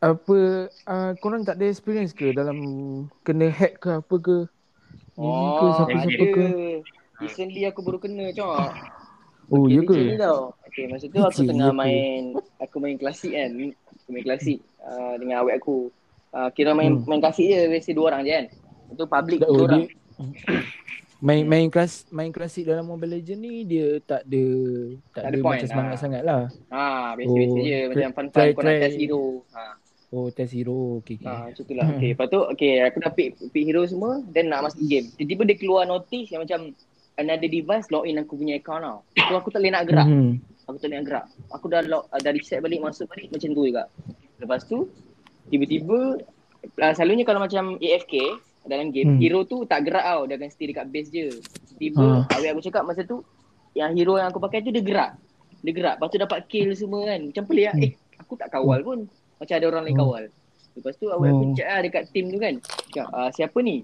apa uh, korang tak ada experience ke dalam kena hack ke apa ke? Ini ke Oh, siapa-siapa ada. ke? Recently aku baru kena cok. Oh, Okay, ya ke? ni tau. Okay, masa tu aku tengah ya ke? main, aku main klasik kan. Aku main klasik uh, dengan awet aku. Uh, kira main Hmm. main klasik je, biasa dua orang je kan. Itu public Oh, dua orang. dia main main kelas main klasik dalam Mobile Legend ni dia tak ada tak, Tak ada ada, point, macam semangat ah. sangat lah. Ha, biasa-biasa Oh, je. Macam fun-fun try- kau nak test hero. Ha. Oh test hero okey okey. Ha, macam tu lah. Okay, lepas tu, okay, aku dah pick, pick hero semua, then nak masuk game. Tiba-tiba dia keluar notice yang macam another device login aku punya account tau. So aku tak boleh nak gerak. Mhm. Aku tak boleh nak gerak. Aku dah log, uh, dah reset balik, masuk balik macam tu juga. Lepas tu, tiba-tiba, uh, selalunya kalau macam AFK dalam game, Hmm. hero tu tak gerak tau. Dia akan stay dekat base je. Tiba, Ha. awet aku cakap masa tu, yang hero yang aku pakai tu dia gerak. Dia gerak. Lepas tu dapat kill semua kan. Macam pelik lah. Hmm. Eh, aku tak kawal pun. Macam ada orang lain Hmm. kawal. Lepas tu aku Hmm. chat lah dekat team tu kan. Cakap, uh, siapa ni?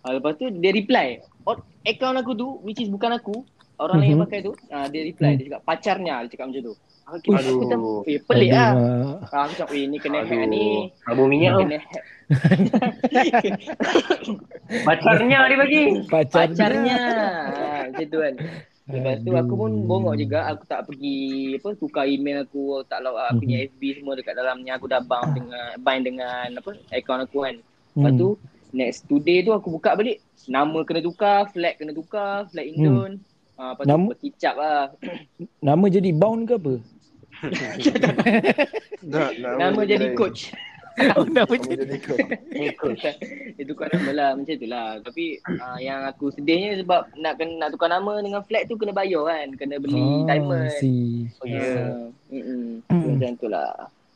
Uh, lepas tu dia reply. Oh, account aku tu, which is bukan aku. Orang lain yang Mhm. pakai tu, uh, dia reply. Hmm. Dia cakap, pacarnya. Dia cakap macam tu. Aku, aku macam, Aduh. eh pelik lah. Aduh, Ah, aku cakap, eh ni kena hack ni. Abu minyak. Kena hack. Pacarnya dia bagi. Pacarnya. Pacarnya. Ah, macam tu kan. Lepas tu aku pun bongok juga aku tak pergi apa tukar email aku tak log aku punya. FB semua dekat dalamnya aku dah bound dengan bind dengan apa account aku kan. Lepas Hmm. tu next today tu aku buka balik nama kena tukar, flag kena tukar, flag Indon. Ah, lepas tu Nama- berkicap lah. Nama jadi bound ke apa? Nak, Nama jadi coach. Oh, jadi coach. Ikut. Dia tukar nama lah macam tu lah. Tapi uh, yang aku sedihnya sebab nak kena nak tukar nama dengan flag tu kena bayar kan. Kena beli diamond. Si. Oh ya. Uh, mm-mm. Hmm. Macam tu lah.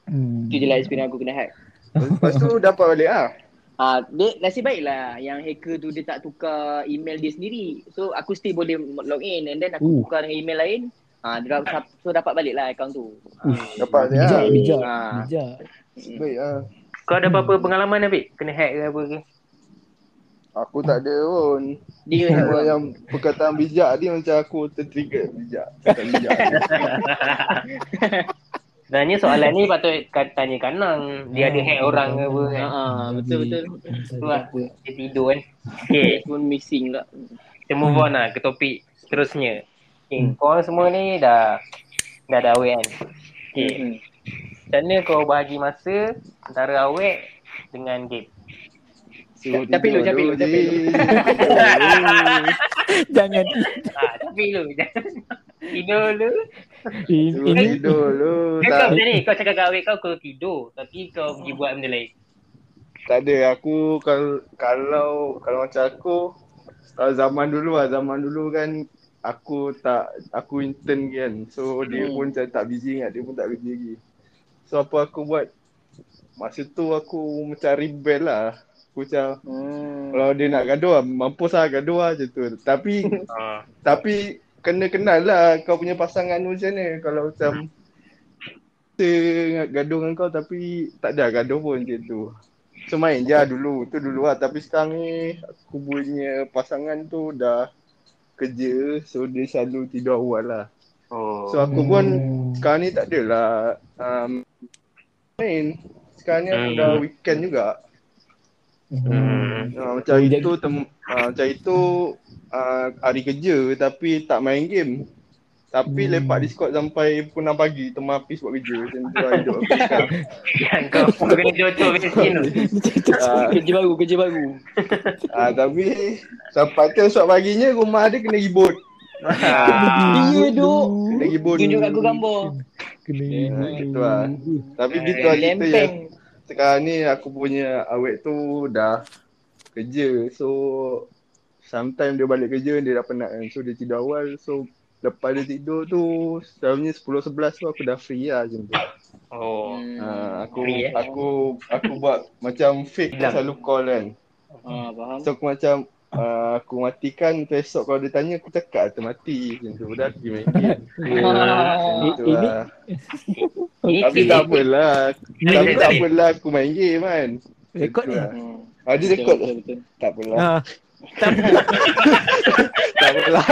Hmm. Itu je lah experience aku kena hack. Lepas tu dapat balik ah. Ah, dia nasib baik lah yang hacker tu dia tak tukar email dia sendiri. So aku still boleh log in and then aku Uh. tukar dengan email lain. Ah, dia dapat, so dapat balik lah account tu. Uish, Dapat dia. bijak, ah. bijak, Ah. bijak. Baik ah. Kau ada apa-apa pengalaman Abid? Kena hack ke apa ke? Aku tak ada pun. Dia Cuma yang perkataan bijak dia macam aku tertrigger bijak. Kata bijak. Sebenarnya soalan ni patut tanya Kanang. Dia ada hack orang ke apa kan? Ha, betul betul. Tu lah. Dia tidur kan. Okay, Pun missing lah. kita move on lah ke topik seterusnya. Okay, korang semua ni dah dah ada awet kan? Okay, Hmm. Macam mana kau bahagi masa antara awet dengan game? Suruh Tapi lu, tapi lu, dulu, tapi lu. Jangan Ah, tapi lu jangan tidur lu. Suruh tidur lu. Kau macam ni, kau cakap kat awet kau kau tidur tapi kau pergi buat benda lain. tak ada. Aku kalau kalau kalau macam aku kalau zaman dulu lah, zaman dulu kan aku tak aku intern kan. So dia Hmm. pun macam tak busy ingat, dia pun tak busy lagi. So apa aku buat? Masa tu aku macam rebel lah. Aku macam Hmm. kalau dia nak gaduh lah, mampus lah gaduh lah macam tu. Tapi Ah. Tapi kena kenal lah kau punya pasangan tu macam mana. Kalau macam kita gaduh dengan kau tapi tak ada gaduh pun macam tu. So main je lah dulu. Tu dulu lah. Tapi sekarang ni aku punya pasangan tu dah kerja. So dia selalu tidur awal lah. Oh. So aku pun Hmm. sekarang ni tak adalah um, main. Sekarang ni aku Hmm. dah weekend juga. Hmm. Ha, macam itu tem, ha, macam itu uh, hari kerja tapi tak main game. Tapi Hmm. lepak Discord sampai pukul 6 pagi tengah habis buat kerja. Macam tu lah hidup aku sekarang. Kan kau kena miskin tu. Ah, Kerja baru, kerja baru. ah, tapi sampai ke esok paginya rumah dia kena ribut. Ah. Dia duk. Kena ribut. Tunjuk aku gambar. Kena Ya, ribut itu tu. lah. Tapi Eh, gitu lah kita Lempeng. yang sekarang ni aku punya awet tu dah kerja. So sometimes dia balik kerja dia dah penat kan. So dia tidur awal. So lepas dia tidur tu selalunya 10 11 tu aku dah free lah macam tu. Oh. Ha, aku Free, eh? aku aku buat macam fake selalu call kan. Ah, faham. So aku macam uh, aku matikan besok kalau dia tanya aku cakap tu mati macam tu dah pergi main game. Ini- lah. Ini Tapi tak apalah. Tapi tak boleh. apalah aku main game kan. Rekod ni? Tu lah. Ah, rekod. Tak apalah. Tak apalah.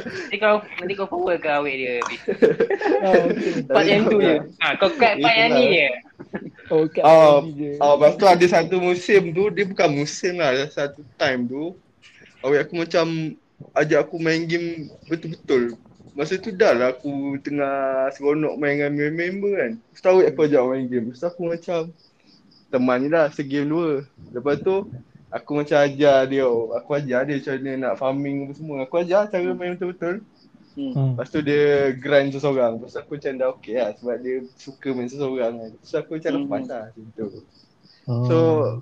Nanti kau nanti kau forward ke awet dia. Okey. Part yang tu je. Ah, kau cut part yang ni je. Oh, Oh, je. oh, lepas tu ada satu musim tu, dia bukan musim lah, ada satu time tu, awet aku macam ajak aku main game betul-betul. Masa tu dah lah aku tengah seronok main dengan member kan. Lepas tu awet aku ajak main game. Lepas tu aku macam teman ni lah, segame dua. Lepas tu aku macam ajar dia, aku ajar dia macam mana nak farming apa semua. Aku ajar cara main betul-betul. Hmm. Hmm. Lepas tu dia grind seseorang. Lepas tu aku macam dah okay lah sebab dia suka main seseorang kan. Lepas tu aku macam Hmm. lepas lah macam tu. Oh. So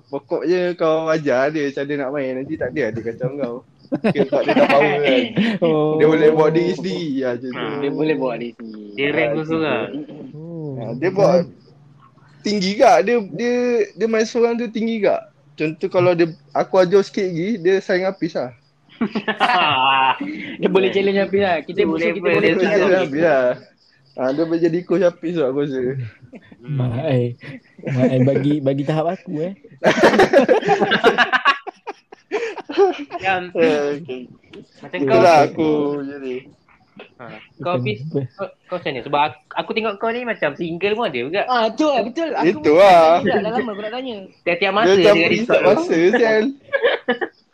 pokoknya kau ajar dia macam dia nak main nanti tak ada dia kacau kau. Okay, sebab dia dah power kan. Oh. Dia boleh buat diri sendiri lah macam tu. Hmm. Dia boleh buat di sini. Dia rank kau seorang. Oh. Ha, dia buat tinggi gak. Dia dia dia main seorang tu tinggi gak. Contoh kalau dia aku ajar sikit lagi dia saing habis lah. Dia boleh challenge habis lah. Kita boleh kita boleh challenge habis. lah. Ha, dia boleh jadi coach habis lah aku rasa. Mak ai. Mak ai bagi bagi tahap aku eh. Macam Eh, okay. macam kau Itulah aku jadi. Ha, kau habis kau, kau macam ni sebab aku, aku tengok kau ni macam single pun ada juga. Ah, tu lah betul. Aku Itu lah. Dah lama aku nak tanya. Tiap-tiap Dia masa dia ada tak masa kan.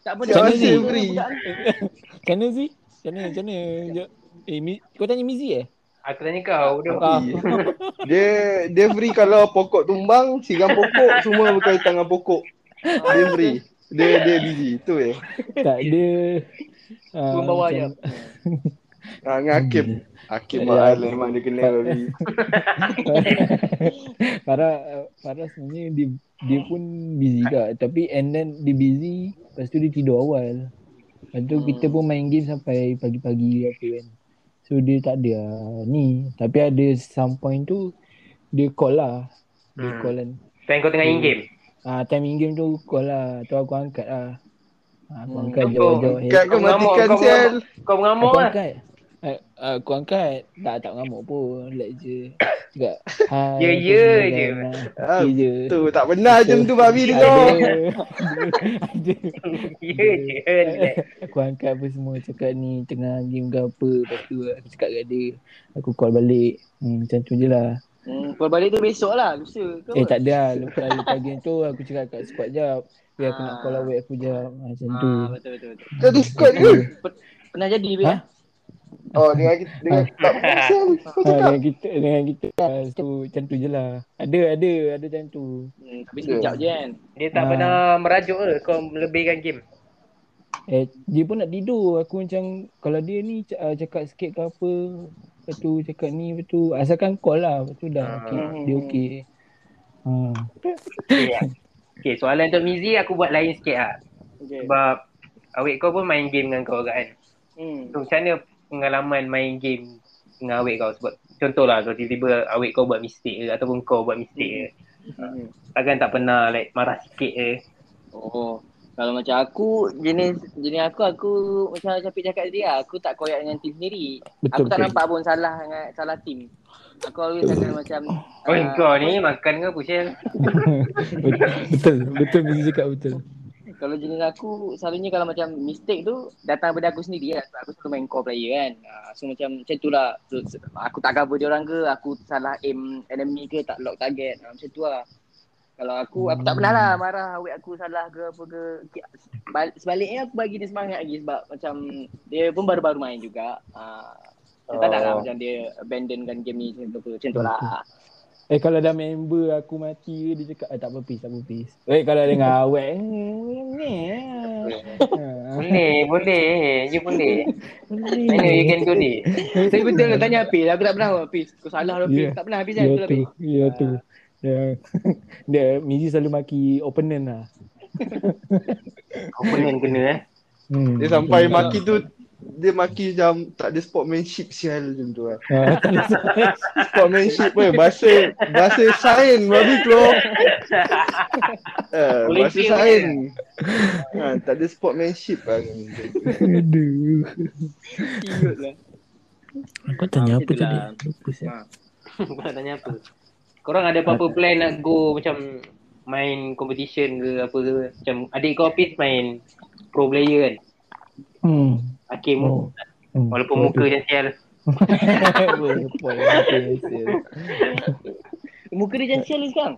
Tak apa mana Dia free? Macam mana sih? Macam mana? Macam mana? Jom. Eh, Mi, kau tanya Mizi eh? Aku tanya kau dia Ah. Dia dia free kalau pokok tumbang, siram pokok semua berkaitan dengan pokok. Dia free. Dia dia busy tu je. tak ada. ah, Turun bawah je. Ha, dengan Hakim. Hakim Ya. mahal memang dia kenal tadi. Farah Farah sebenarnya dia dia pun busy tak tapi and then dia busy lepas tu dia tidur awal. Lepas tu Hmm. kita pun main game sampai pagi-pagi apa kan. So dia tak ada ah, ni tapi ada some point tu dia call lah. Dia Hmm. call kan. Time kau tengah in game. Ah time in game tu call lah. Tu aku angkat lah. Ah, aku Hmm. angkat Kau- jawab-jawab. Kat kau Kau matikan kau sial. Kau mengamuk Aku lah. angkat. Eh, Aku angkat Tak tak mengamuk pun Like je Cakap Hai Ya, ya je. kan?" Ah, Ya je Tu tak pernah je tu babi dengar. Ada Ya je. Aku angkat apa semua Cakap ni Tengah game ke apa Lepas tu aku cakap kat dia Aku call balik hmm, Macam tu je lah Hmm, call balik tu besok lah, lusa ke Eh tak ada lah Lepas, game tu Aku cakap kat squad jap Biar aku nak Ah. call awet aku jap Ah, Macam tu Ah, betul betul betul. Jadi squad ke? Pernah jadi. Ha? Oh dengan kita dengan tak. Kau ha. Dengan kita Dengan kita lah tu, Macam tu je lah Ada ada Ada macam tu Hmm, tapi sekejap je kan. Dia tak Ah. pernah merajuk ke kau melebihkan game? Eh dia pun nak tidur Aku macam Kalau dia ni c- uh, Cakap sikit ke apa Lepas tu cakap ni Lepas tu Asalkan call lah Lepas tu dah Ah. okay, Dia okay Hmm. Okay, okay soalan untuk Mizi aku buat lain sikit lah. Okay. Sebab awet kau pun main game dengan kau kan. Hmm. So macam mana pengalaman main game dengan awet kau? Sebab contohlah kalau tiba-tiba awet kau buat mistake ke ataupun kau buat mistake ke. Hmm. Takkan tak pernah like marah sikit ke. Oh. Kalau macam aku, jenis jenis aku, aku macam Capik cakap tadi lah, aku tak koyak dengan tim sendiri. Betul, aku tak betul. nampak pun salah dengan salah tim. Aku always akan macam Oh ah, kau ni makan ke Pushel? betul Betul Betul Bizi cakap betul kalau jenis aku selalunya kalau macam mistake tu datang daripada aku sendiri lah. Sebab aku selalu main core player kan. Uh, so macam macam tu lah. So, aku tak cover dia orang ke aku salah aim enemy ke tak lock target. Uh, macam tu lah. Kalau aku aku tak pernah lah marah awet aku salah ke apa ke. Sebaliknya aku bagi dia semangat lagi sebab macam dia pun baru-baru main juga. Uh, oh. tak nak lah macam dia abandonkan game ni macam tu macam tu lah Eh kalau dah member aku mati ke Dia cakap eh, tak apa peace Tak apa peace Eh kalau dengan awet eh, Ni ah. Boleh, boleh. You boleh. Boleh. I know you can do this. Tapi betul lah tanya Hafiz aku tak pernah Hafiz kau salah lah Hafiz Ya. tak pernah Hafiz kan Ya betul tu Hafiz Ya tu Ya. Dia Mizi selalu maki opponent lah Opponent kena eh. hmm. Dia sampai maki tu dia maki macam tak ada sportmanship sial macam tu lah. Ah, Sportmanship pun bahasa bahasa babi keluar. Eh, Boleh bahasa sains. Ha, tak ada sportmanship lah. Aduh lah Kau tanya Ah, apa tu tadi? lah. Lupa saya. Ha. Tanya apa? Korang ada apa-apa plan nak go macam main competition ke apa ke? Macam adik kau Hafiz main pro player kan? Hmm. Hakim Oh. Hmm. Walaupun muka dia sial. Apa, apa. Muka dia jangan sial ni sekarang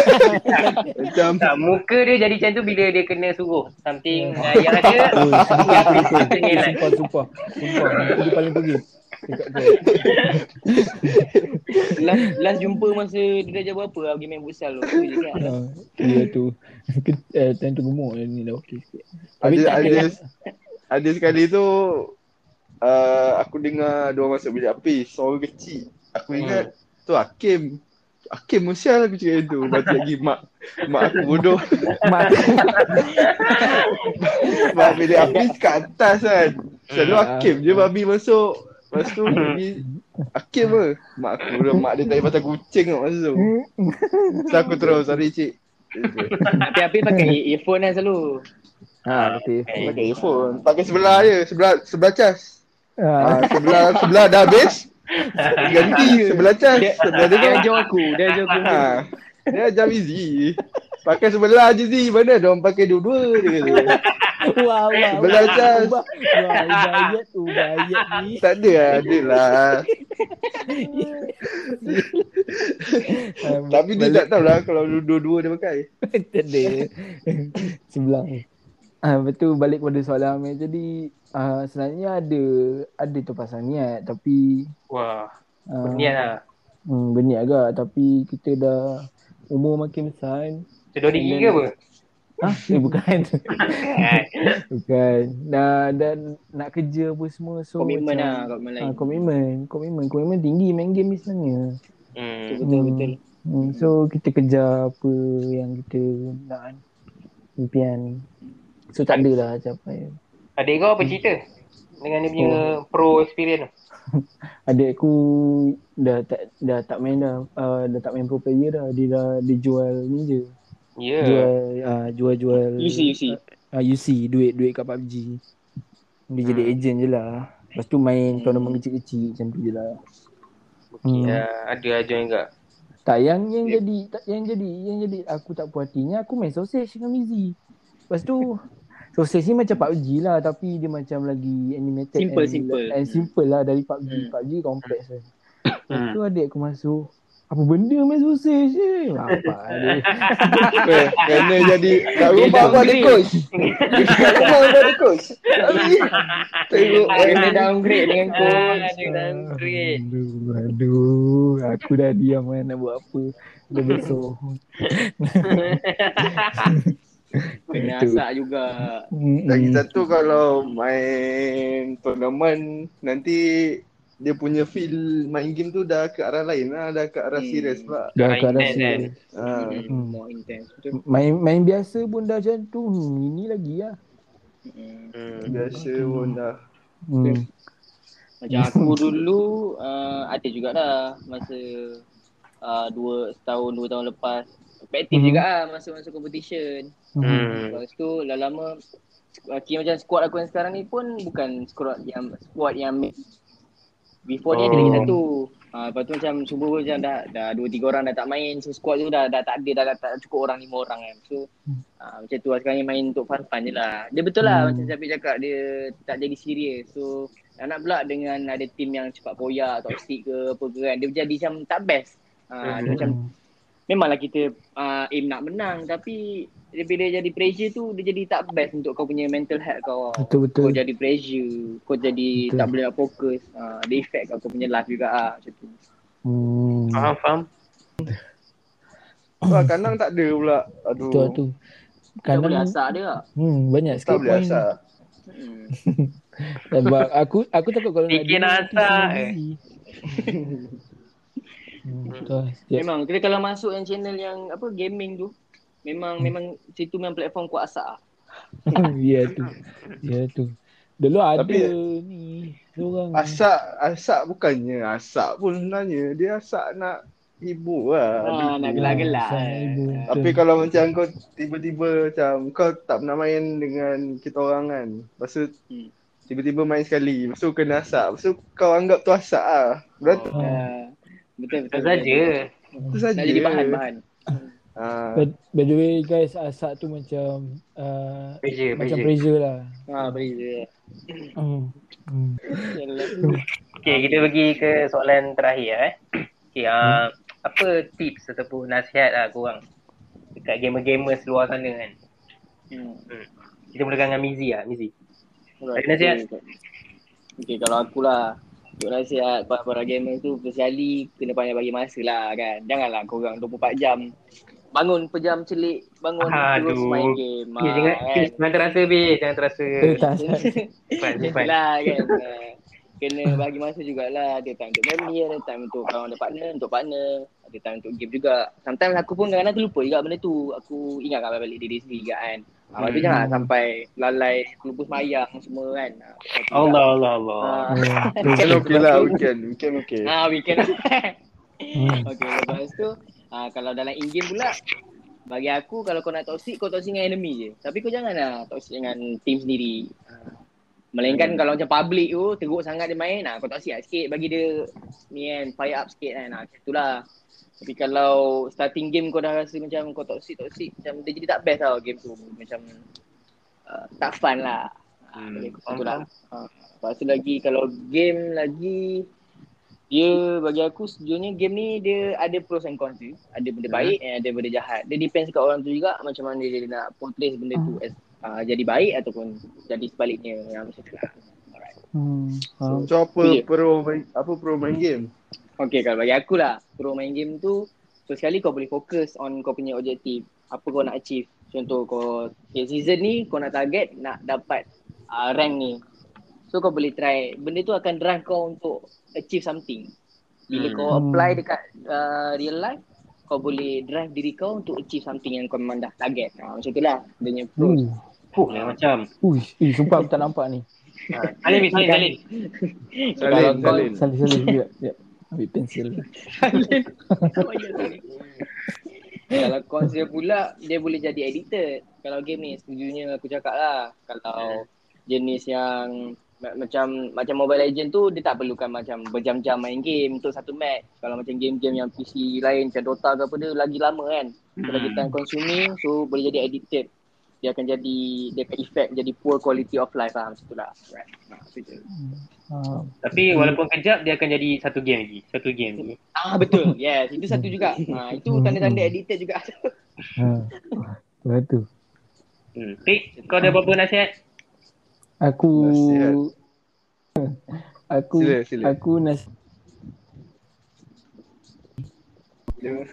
Macam Tak, muka dia jadi macam tu bila dia kena suruh. Something uh, yang ada. sumpah, sumpah, sumpah. Muka dia paling pergi. Last, last jumpa masa dia dah jawab berapa lah pergi main futsal tu Tu je kan Ah, Ya tu. Eh, Time tu gemuk ni dah okey sikit. Tapi ada ada. sekali tu uh, aku dengar orang masuk bilik api, suara kecil. Aku ingat tu Hakim. Hakim musial aku cakap itu. Lepas tu lagi mak mak aku bodoh. Mak. Mak bilik api kat atas kan. Selalu Hmm. Hakim je babi masuk. Lepas tu pergi Hakim ke? Mak aku dah mak dia tanya pasal kucing kat masa tu. So aku terus sorry cik. Tapi Hafiz pakai earphone kan selalu Ha, betul. Pakai earphone. Pakai sebelah je. Sebelah sebelah cas. Ah, Ah, sebelah sebelah dah habis. Ganti sebelah cas. Dia, Sebelah dia dia ajar aku Dia ajar aku Ha. Dia ajar easy. Pakai sebelah je Zee. Mana dia orang pakai dua-dua je kata. Wah, wah. Sebelah wah. cas. Ubah. Wah, ubayat, ubayat ni. Tak ada lah, ada lah. Ah, Tapi dia tak tahu lah kalau dua-dua dia pakai. tak ada. Sebelah. Ah, betul balik pada soalan Amir tadi. Ah, sebenarnya ada ada tu pasal niat tapi Wah, ah, berniat lah. Hmm, berniat agak tapi kita dah umur makin besar kan. Sedor diri ke apa? Ha? Eh bukan. Kan? bukan. Dah dan nak kerja apa semua so Komitmen lah Komitmen lain Ah, komitmen, komitmen, komitmen tinggi main game ni sebenarnya. Hmm. Betul betul Hmm, so kita kejar apa yang kita nak kan. Impian. So tak ada lah capai. Adik kau apa cerita? Dengan dia punya pro experience tu? Adik aku dah tak dah tak main dah. Uh, dah tak main pro player dah. Dia dah dia jual ni je. Ya. Jual uh, jual jual UC UC uh, UC duit duit kat PUBG. Dia jadi Hmm. agent je lah. Lepas tu main tournament kecil-kecil macam tu je lah. Okay, Hmm. ya, ada aja enggak. Tak yang yang jadi tak yang jadi yang jadi aku tak puas hatinya aku main sausage dengan Mizi. Lepas tu sausage ni macam PUBG lah tapi dia macam lagi animated Simple, and, simple. and simple lah dari PUBG. Hmm. PUBG kompleks kan. Lepas Hmm. tu adik aku masuk apa benda main sausage je. Apa dia. Eh, Kena jadi kat rumah pun ada coach. Kat rumah pun ada coach. Tengok Kena downgrade dengan Ah, coach. ada downgrade. Aduh, aduh, aku dah diam kan nak buat apa. Dah besar. Kena Itu. asak juga. Lagi satu kalau main tournament nanti dia punya feel main game tu dah ke arah lain lah, dah ke arah Hmm. serius pula. Dah Main kat net rasa. kan? Ha. Hmm. More intense. Betul. Main main biasa pun dah macam tu. Hmm, ini lagi lah. Hmm. Hmm. Biasa pun dah. Hmm. Macam aku dulu uh, ada jugalah masa uh, dua setahun dua tahun lepas aktif Mhm. juga lah masa-masa competition. Hmm. Hmm. Lepas tu dah lama uh, kira macam squad aku yang sekarang ni pun bukan squad yang squad yang. Before ni ada lagi Oh. satu. Uh, lepas tu macam semua macam dah dah dua tiga orang dah tak main. So squad tu dah dah tak ada dah, dah tak cukup orang lima orang kan. So uh, macam tu lah sekarang ni main untuk fun fun je lah. Dia betul lah Hmm. macam Syafiq cakap dia tak jadi serius. So nak pula dengan ada team yang cepat koyak, toxic ke apa ke kan. Dia jadi macam tak best. Dia Hmm. macam memanglah kita uh, aim nak menang tapi dia bila jadi pressure tu dia jadi tak best untuk kau punya mental health kau. Betul betul. Kau jadi pressure, kau jadi Betul. tak boleh nak fokus. Uh, dia effect kat kau punya life juga ah macam tu. Hmm. Faham, faham. Wah, kanang tak ada pula. Aduh. Betul tu. Kau boleh asak dia tak? hmm, banyak Tak sikit boleh point. asal. Hmm. Sebab aku aku takut kalau nak nak nanti asal, semua eh. busy. Hmm, betul. Memang kita kalau masuk yang channel yang apa gaming tu memang memang situ memang platform kuat ah. Ya tu. Ya tu. Dulu ada Tapi- ni seorang. Asak, asak bukannya asak pun sebenarnya. Dia asak nak hibur lah. Ah, nak gelak-gelak. Ibu. Ah. Tapi kalau macam kau tiba-tiba macam kau tak pernah main dengan kita orang kan. Lepas tu Hmm. tiba-tiba main sekali. Lepas tu kena asak. Lepas tu kau anggap tu asak lah. Berarti Oh, ah. Betul betul. Saja. tu saja. Jadi bahan-bahan. Ha. By, by the way guys, asak tu macam uh, Pressure, macam pressure. pressure lah. Ha, beza. Hmm. Hmm. Okay, kita pergi ke soalan terakhir eh. Okay, uh, apa tips ataupun nasihat lah korang dekat gamer-gamers luar sana kan? Hmm. Kita mulakan dengan Mizi lah, Mizi. Ada nasihat? Okay, okay, kalau aku lah untuk nasihat para, para gamer tu first kali kena banyak bagi masa lah kan. Janganlah korang 24 jam bangun pejam celik bangun terus Aduh. main game. Okay, jangan, kan. jangan terasa Bil, jangan terasa. Eh. Itulah kan. Ah, Kena bagi masa jugalah. Ada time untuk family, ada time untuk kawan ada partner, untuk partner. Ada time untuk game juga. Sometimes aku pun kadang-kadang terlupa juga benda tu. Aku ingatkan balik diri sendiri juga kan. Ah, Hmm. jangan sampai lalai terlupa semayang semua kan. Ah. Allah, Allah, Allah. Ah. Hmm. Weekend okey lah. Weekend. Weekend okey. Ah, weekend. Hmm. okay, lepas tu ah, kalau dalam in-game pula bagi aku kalau kau nak toxic kau toxic dengan enemy je. Tapi kau janganlah toxic dengan team sendiri. Ah. Melainkan kalau macam public tu teruk sangat dia main, nah, kau toxic lah sikit bagi dia ni kan fire up sikit kan. Nah, itulah. Tapi kalau starting game kau dah rasa macam kau toxic toxic macam dia jadi tak best tau game tu. Macam uh, tak fun lah. Hmm, Hmm, faham, tu lah. Ha. Lepas tu lagi kalau game lagi dia bagi aku sejujurnya game ni dia ada pros and cons dia. Ada benda Hmm. baik dan ada benda jahat. Dia depends kat orang tu juga macam mana dia nak portray benda tu as uh, jadi baik ataupun jadi sebaliknya yang macam tu lah. Hmm. faham. So apa je. pro main, apa pro main game? Okay kalau bagi aku lah pro main game tu so sekali kau boleh fokus on kau punya objektif. Apa kau nak achieve. Contoh kau okay, season ni kau nak target nak dapat uh, rank ni. So kau boleh try benda tu akan drive kau untuk achieve something. Bila Hmm. kau apply dekat uh, real life kau boleh drive diri kau untuk achieve something yang kau memang dah target. Ha, macam tu lah dia punya pros. Uh. Fuh, lain macam. Eh, sumpah aku tak nampak ni. Ha. Salin, Mizi, salin. So, kalau Salin, kau salin. Salih salih sekejap. Sekejap. Ambil pensel. Kalau konsep pula dia boleh jadi edited. Kalau game ni sejujurnya aku cakap lah kalau jenis yang Ma- macam macam Mobile Legend tu dia tak perlukan macam berjam-jam main game untuk satu match. Kalau macam game-game yang PC lain macam Dota ke apa dia lagi lama kan. Kalau Hmm. kita consuming so boleh jadi addicted. Dia akan jadi dia akan effect jadi poor quality of life lah macam tu lah. Right. Nah. Ah, Tapi walaupun kejap dia akan jadi satu game lagi. Satu game lagi. Ah betul. Yes, itu satu juga. Ha, itu tanda-tanda addicted juga. ah. Lepas tu. Hmm. Pik, kau ada berapa nasihat? Aku Nasihat. aku Sila, sila. aku nas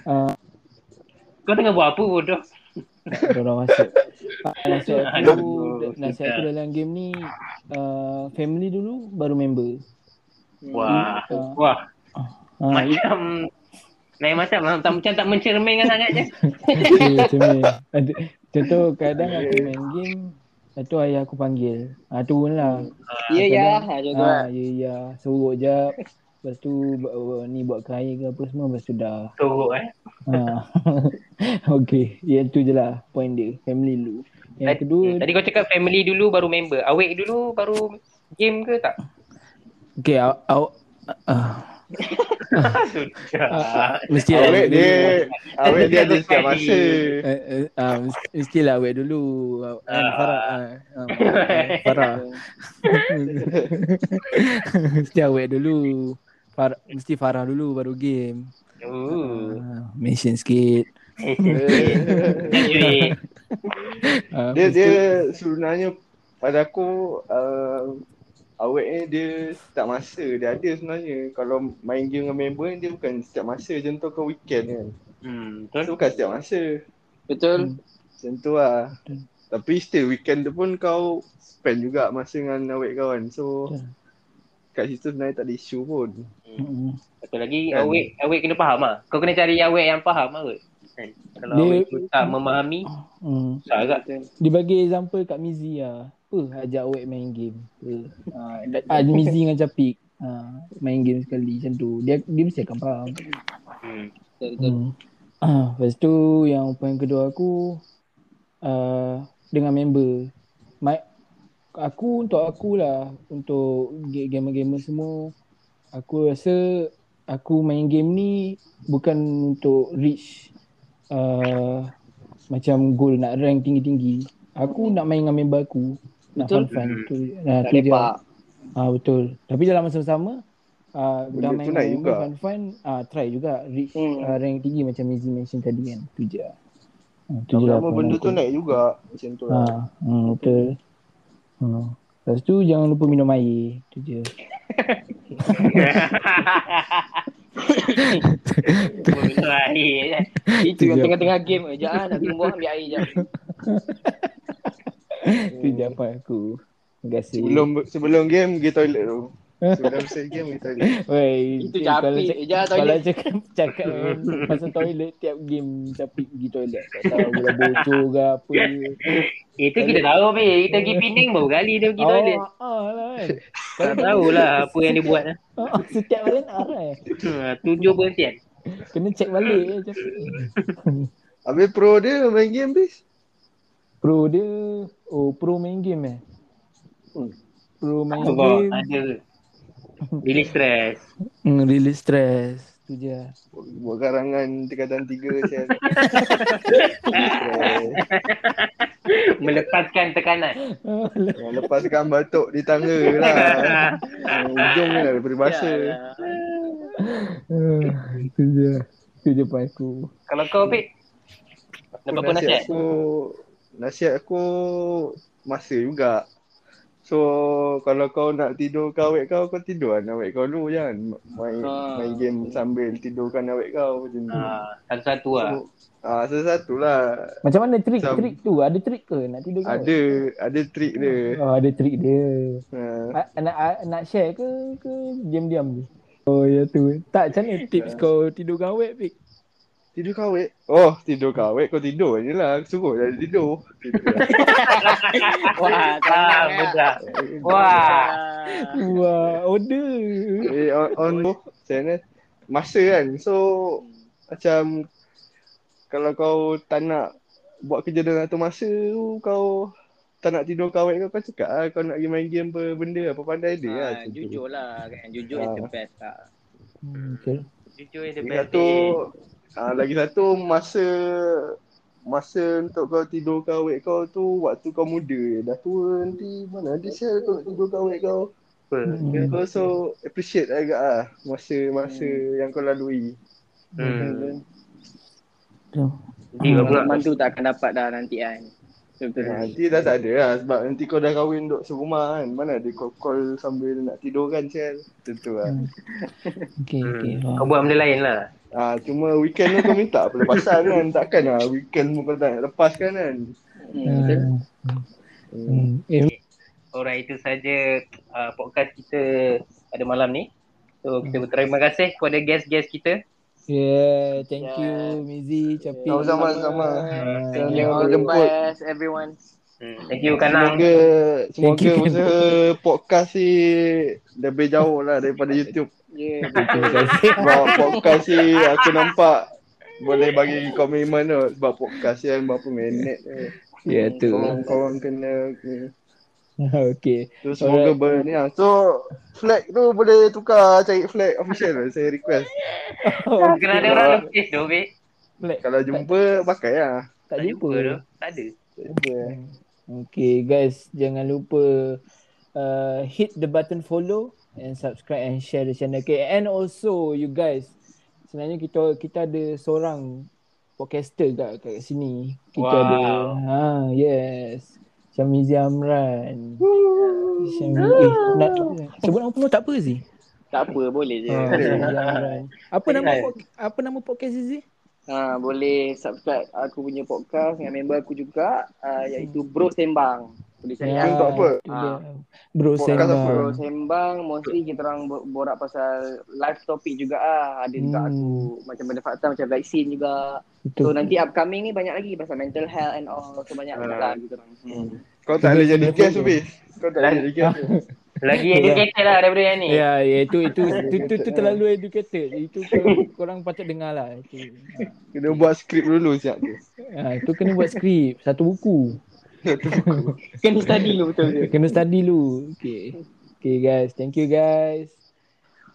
uh, Kau tengah buat apa bodoh? Orang masuk. Ah, nasihat aku Aduh, nasihat aku dalam game ni uh, family dulu baru member. Wah. Ah. Wah. Ah, Macam Lain macam lah. Tak, macam tak mencerminkan sangat je. Ya. Ada, contoh kadang aku main game, lepas tu ayah aku panggil. Ha, turun lah. Ya ya, ha tu ya, ya. Suruh jap. Lepas tu ni buat air ke apa semua. Lepas tu dah. Teruk eh. Ha. okay. Yang tu je lah point dia. Family dulu. Yang Tadi- kedua. Tadi kau cakap family dulu baru member. Awake dulu baru game ke tak? Okay. Awak. Aw, uh, Sudah. mesti Awet dulu. dia Awet dia ada setiap masa Uh, uh, uh, mesti- mestilah awet dulu. Ah. Farah. Uh, uh, Farah. mesti awet dulu. Farah, mesti Farah dulu baru game. Oh. Uh, mention sikit. Dia dia sebenarnya pada aku uh, awet ni dia setiap masa dia ada sebenarnya. Kalau main game dengan member ni dia bukan setiap masa contoh kau weekend kan. hmm, betul. bukan setiap masa. Betul. Macam tu lah. Betul. Tapi still weekend tu pun kau spend juga masa dengan awet kau kan. So Betul. kat situ sebenarnya tak ada isu pun. Mm. Satu lagi Kan. awake awake kena faham lah. Kau kena cari awake yang faham lah kot. Kan? Kalau Dia- awake tu tak memahami, Hmm. susah agak. Dia bagi example kat Mizi lah. Apa ajak awet main game. Ha, uh, Mizi dengan Capik. Ha, main game sekali macam tu. Dia dia mesti akan faham. Hmm. Betul betul. Hmm. Ah, lepas tu yang point kedua aku uh, dengan member. My, aku untuk aku lah untuk ga- gamer-gamer semua aku rasa aku main game ni bukan untuk reach uh, macam goal nak rank tinggi-tinggi. Aku nak main dengan member aku. Nak fun-fun. Tu, nah, Tak tu je. Ah betul. Tapi dalam masa sama uh, Benda dah tu main dengan juga. fun fun uh, try juga reach Hmm. uh, rank tinggi macam Mizi mention tadi kan. Tu je. Uh, tu je lah Lama benda tu naik juga macam tu lah. Ha, hmm, betul. Hmm. Lepas tu jangan lupa minum air. Tu je. Betul air. Itu yang tengah-tengah game je. Ah, nak buah ambil air je. Tu je point aku. Terima kasih. Sebelum sebelum game pergi toilet tu. Sebelum selesai game pergi toilet. Wey, Itu capik kalau je toilet. Kalau cakap cakap kan, pasal toilet tiap game capik pergi toilet. Tak tahu budak bocor ke apa. Itu kita tahu be. Kita pergi Penang baru kali dia pergi toilet. Oh, ah, lah kan. Tak tahulah apa yang dia buat. lah. Ah, Setiap kali nak arah eh. Hmm, Tujuh berhentian. Kena check balik eh, capik. Habis pro dia main game bis. Pro dia, oh pro main game eh. Hmm. Pro main game, ada. Release stress. hmm, release stress. Tu je. Buat karangan tingkatan tiga macam. Melepaskan tekanan. Yang lepaskan batuk di tangga lah. Ujung lah daripada bahasa. Ya, tu je. Tu je point aku. Kalau kau Pik, apa nasihat? aku nasihat aku masa juga. So kalau kau nak tidur kau awet kau kau tidur lah awet kau dulu jangan main Ha. main game sambil tidurkan awet kau macam tu. Ah, satu-satu lah. So, ah satu lah. Macam mana trik Macam- trik tu? Ada trik ke nak tidur kau? Ada ada trik dia. Oh, ada trik dia. Ha. A- nak a- nak share ke ke diam-diam je? Oh ya tu. Tak macam mana tips kau tidur kau awet Pik? Tidur kau awet. Oh, tidur kau awet kau tidur je lah. Suruh dah tidur. Tidur. Wah, Ah, tenang ya. mudah. Wah. Wah, order. eh on, on tu macam mana? Masa kan. So macam kalau kau tak nak buat kerja dalam satu masa tu kau tak nak tidur kawet kau, kau cakap lah kau nak pergi main game apa benda apa pandai dia lah. Ah, macam tu. jujur lah kan. Jujur is the Ah. best lah. Hmm, betul. Jujur is the Lagi best satu, ah, lagi satu masa masa untuk kau tidur kawet kau tu waktu kau muda dah tua nanti mana ada share kau nak tidur kau. Apa? Hmm. Kau so appreciate agak ah masa-masa yang kau lalui. Hmm. Betul. Jadi kau pula Pengalaman tu tak akan dapat dah nanti kan. Ha, nanti dah tak ada lah sebab nanti kau dah kahwin duduk serumah kan. Mana ada kau call sambil nak tidur kan Cel. Tentu lah. Hmm. Okay, okay. hmm. kau buat benda lain lah. Ha, cuma weekend tu kau minta pelepasan kan. Takkan lah weekend pun kau tak nak lepaskan kan. Hmm, betul. Hmm. Hmm. Eh, Alright, itu saja uh, podcast kita pada malam ni. So, kita berterima kasih kepada guest-guest kita. Yeah, thank you Yeah. Mizi, Capik. Sama-sama, sama. Thank Yeah, you. all the best everyone. Hmm. Thank you, Kanang. Semoga Thank semoga you. usaha podcast ni lebih jauh lah daripada YouTube. Yeah. Terima kasih. Sebab podcast ni aku nampak boleh bagi komitmen tu. Sebab podcast yang berapa minit tu. Ya, tu. Korang-korang kena, kena okay. Tu semoga ber ni lah. So flag tu boleh tukar cari flag official lah. Saya request. Kena ada orang lukis tu, Bik. Black. Kalau jumpa pakai lah. Tak jumpa. tu. Tak ada. Tak jumpa. Okay guys, jangan lupa uh, hit the button follow and subscribe and share the channel. Okay, and also you guys, sebenarnya kita kita ada seorang podcaster kat kat sini. Kita Wow. ada ha yes. Syamizi Amran. Syamizi eh, nak sebut nama penuh tak apa sih? Tak apa, boleh je. Amran. Apa nama apa nama podcast Zizi? Ha, boleh subscribe aku punya podcast dengan member aku juga uh, iaitu Bro Sembang. Boleh cari Ya. Untuk apa? Ah. dia. Bro Podcast Sembang. apa? Bro Sembang mostly kita orang bo- borak pasal live topik juga ah. Ada juga Hmm. aku macam benda fakta macam vaksin juga. Betul. So nanti upcoming ni banyak lagi pasal mental health and all. So banyak Ah. juga kita orang. Hmm. Kau tak boleh jadi guest Ubis. Kau tak boleh jadi guest. Lagi educated lah daripada yang ni. Ya, ya itu itu itu, itu, itu terlalu educated. Itu korang, korang patut dengar lah. Itu. Kena buat skrip dulu siap tu. Ha, itu kena buat skrip satu buku. Kena study dulu betul. Kena study dulu. Okay. Okay guys, thank you guys.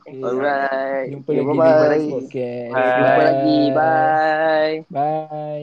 Okay, Alright. Jumpa Okay, lagi di bye-bye. next podcast. Bye. Jumpa lagi. Bye. Bye.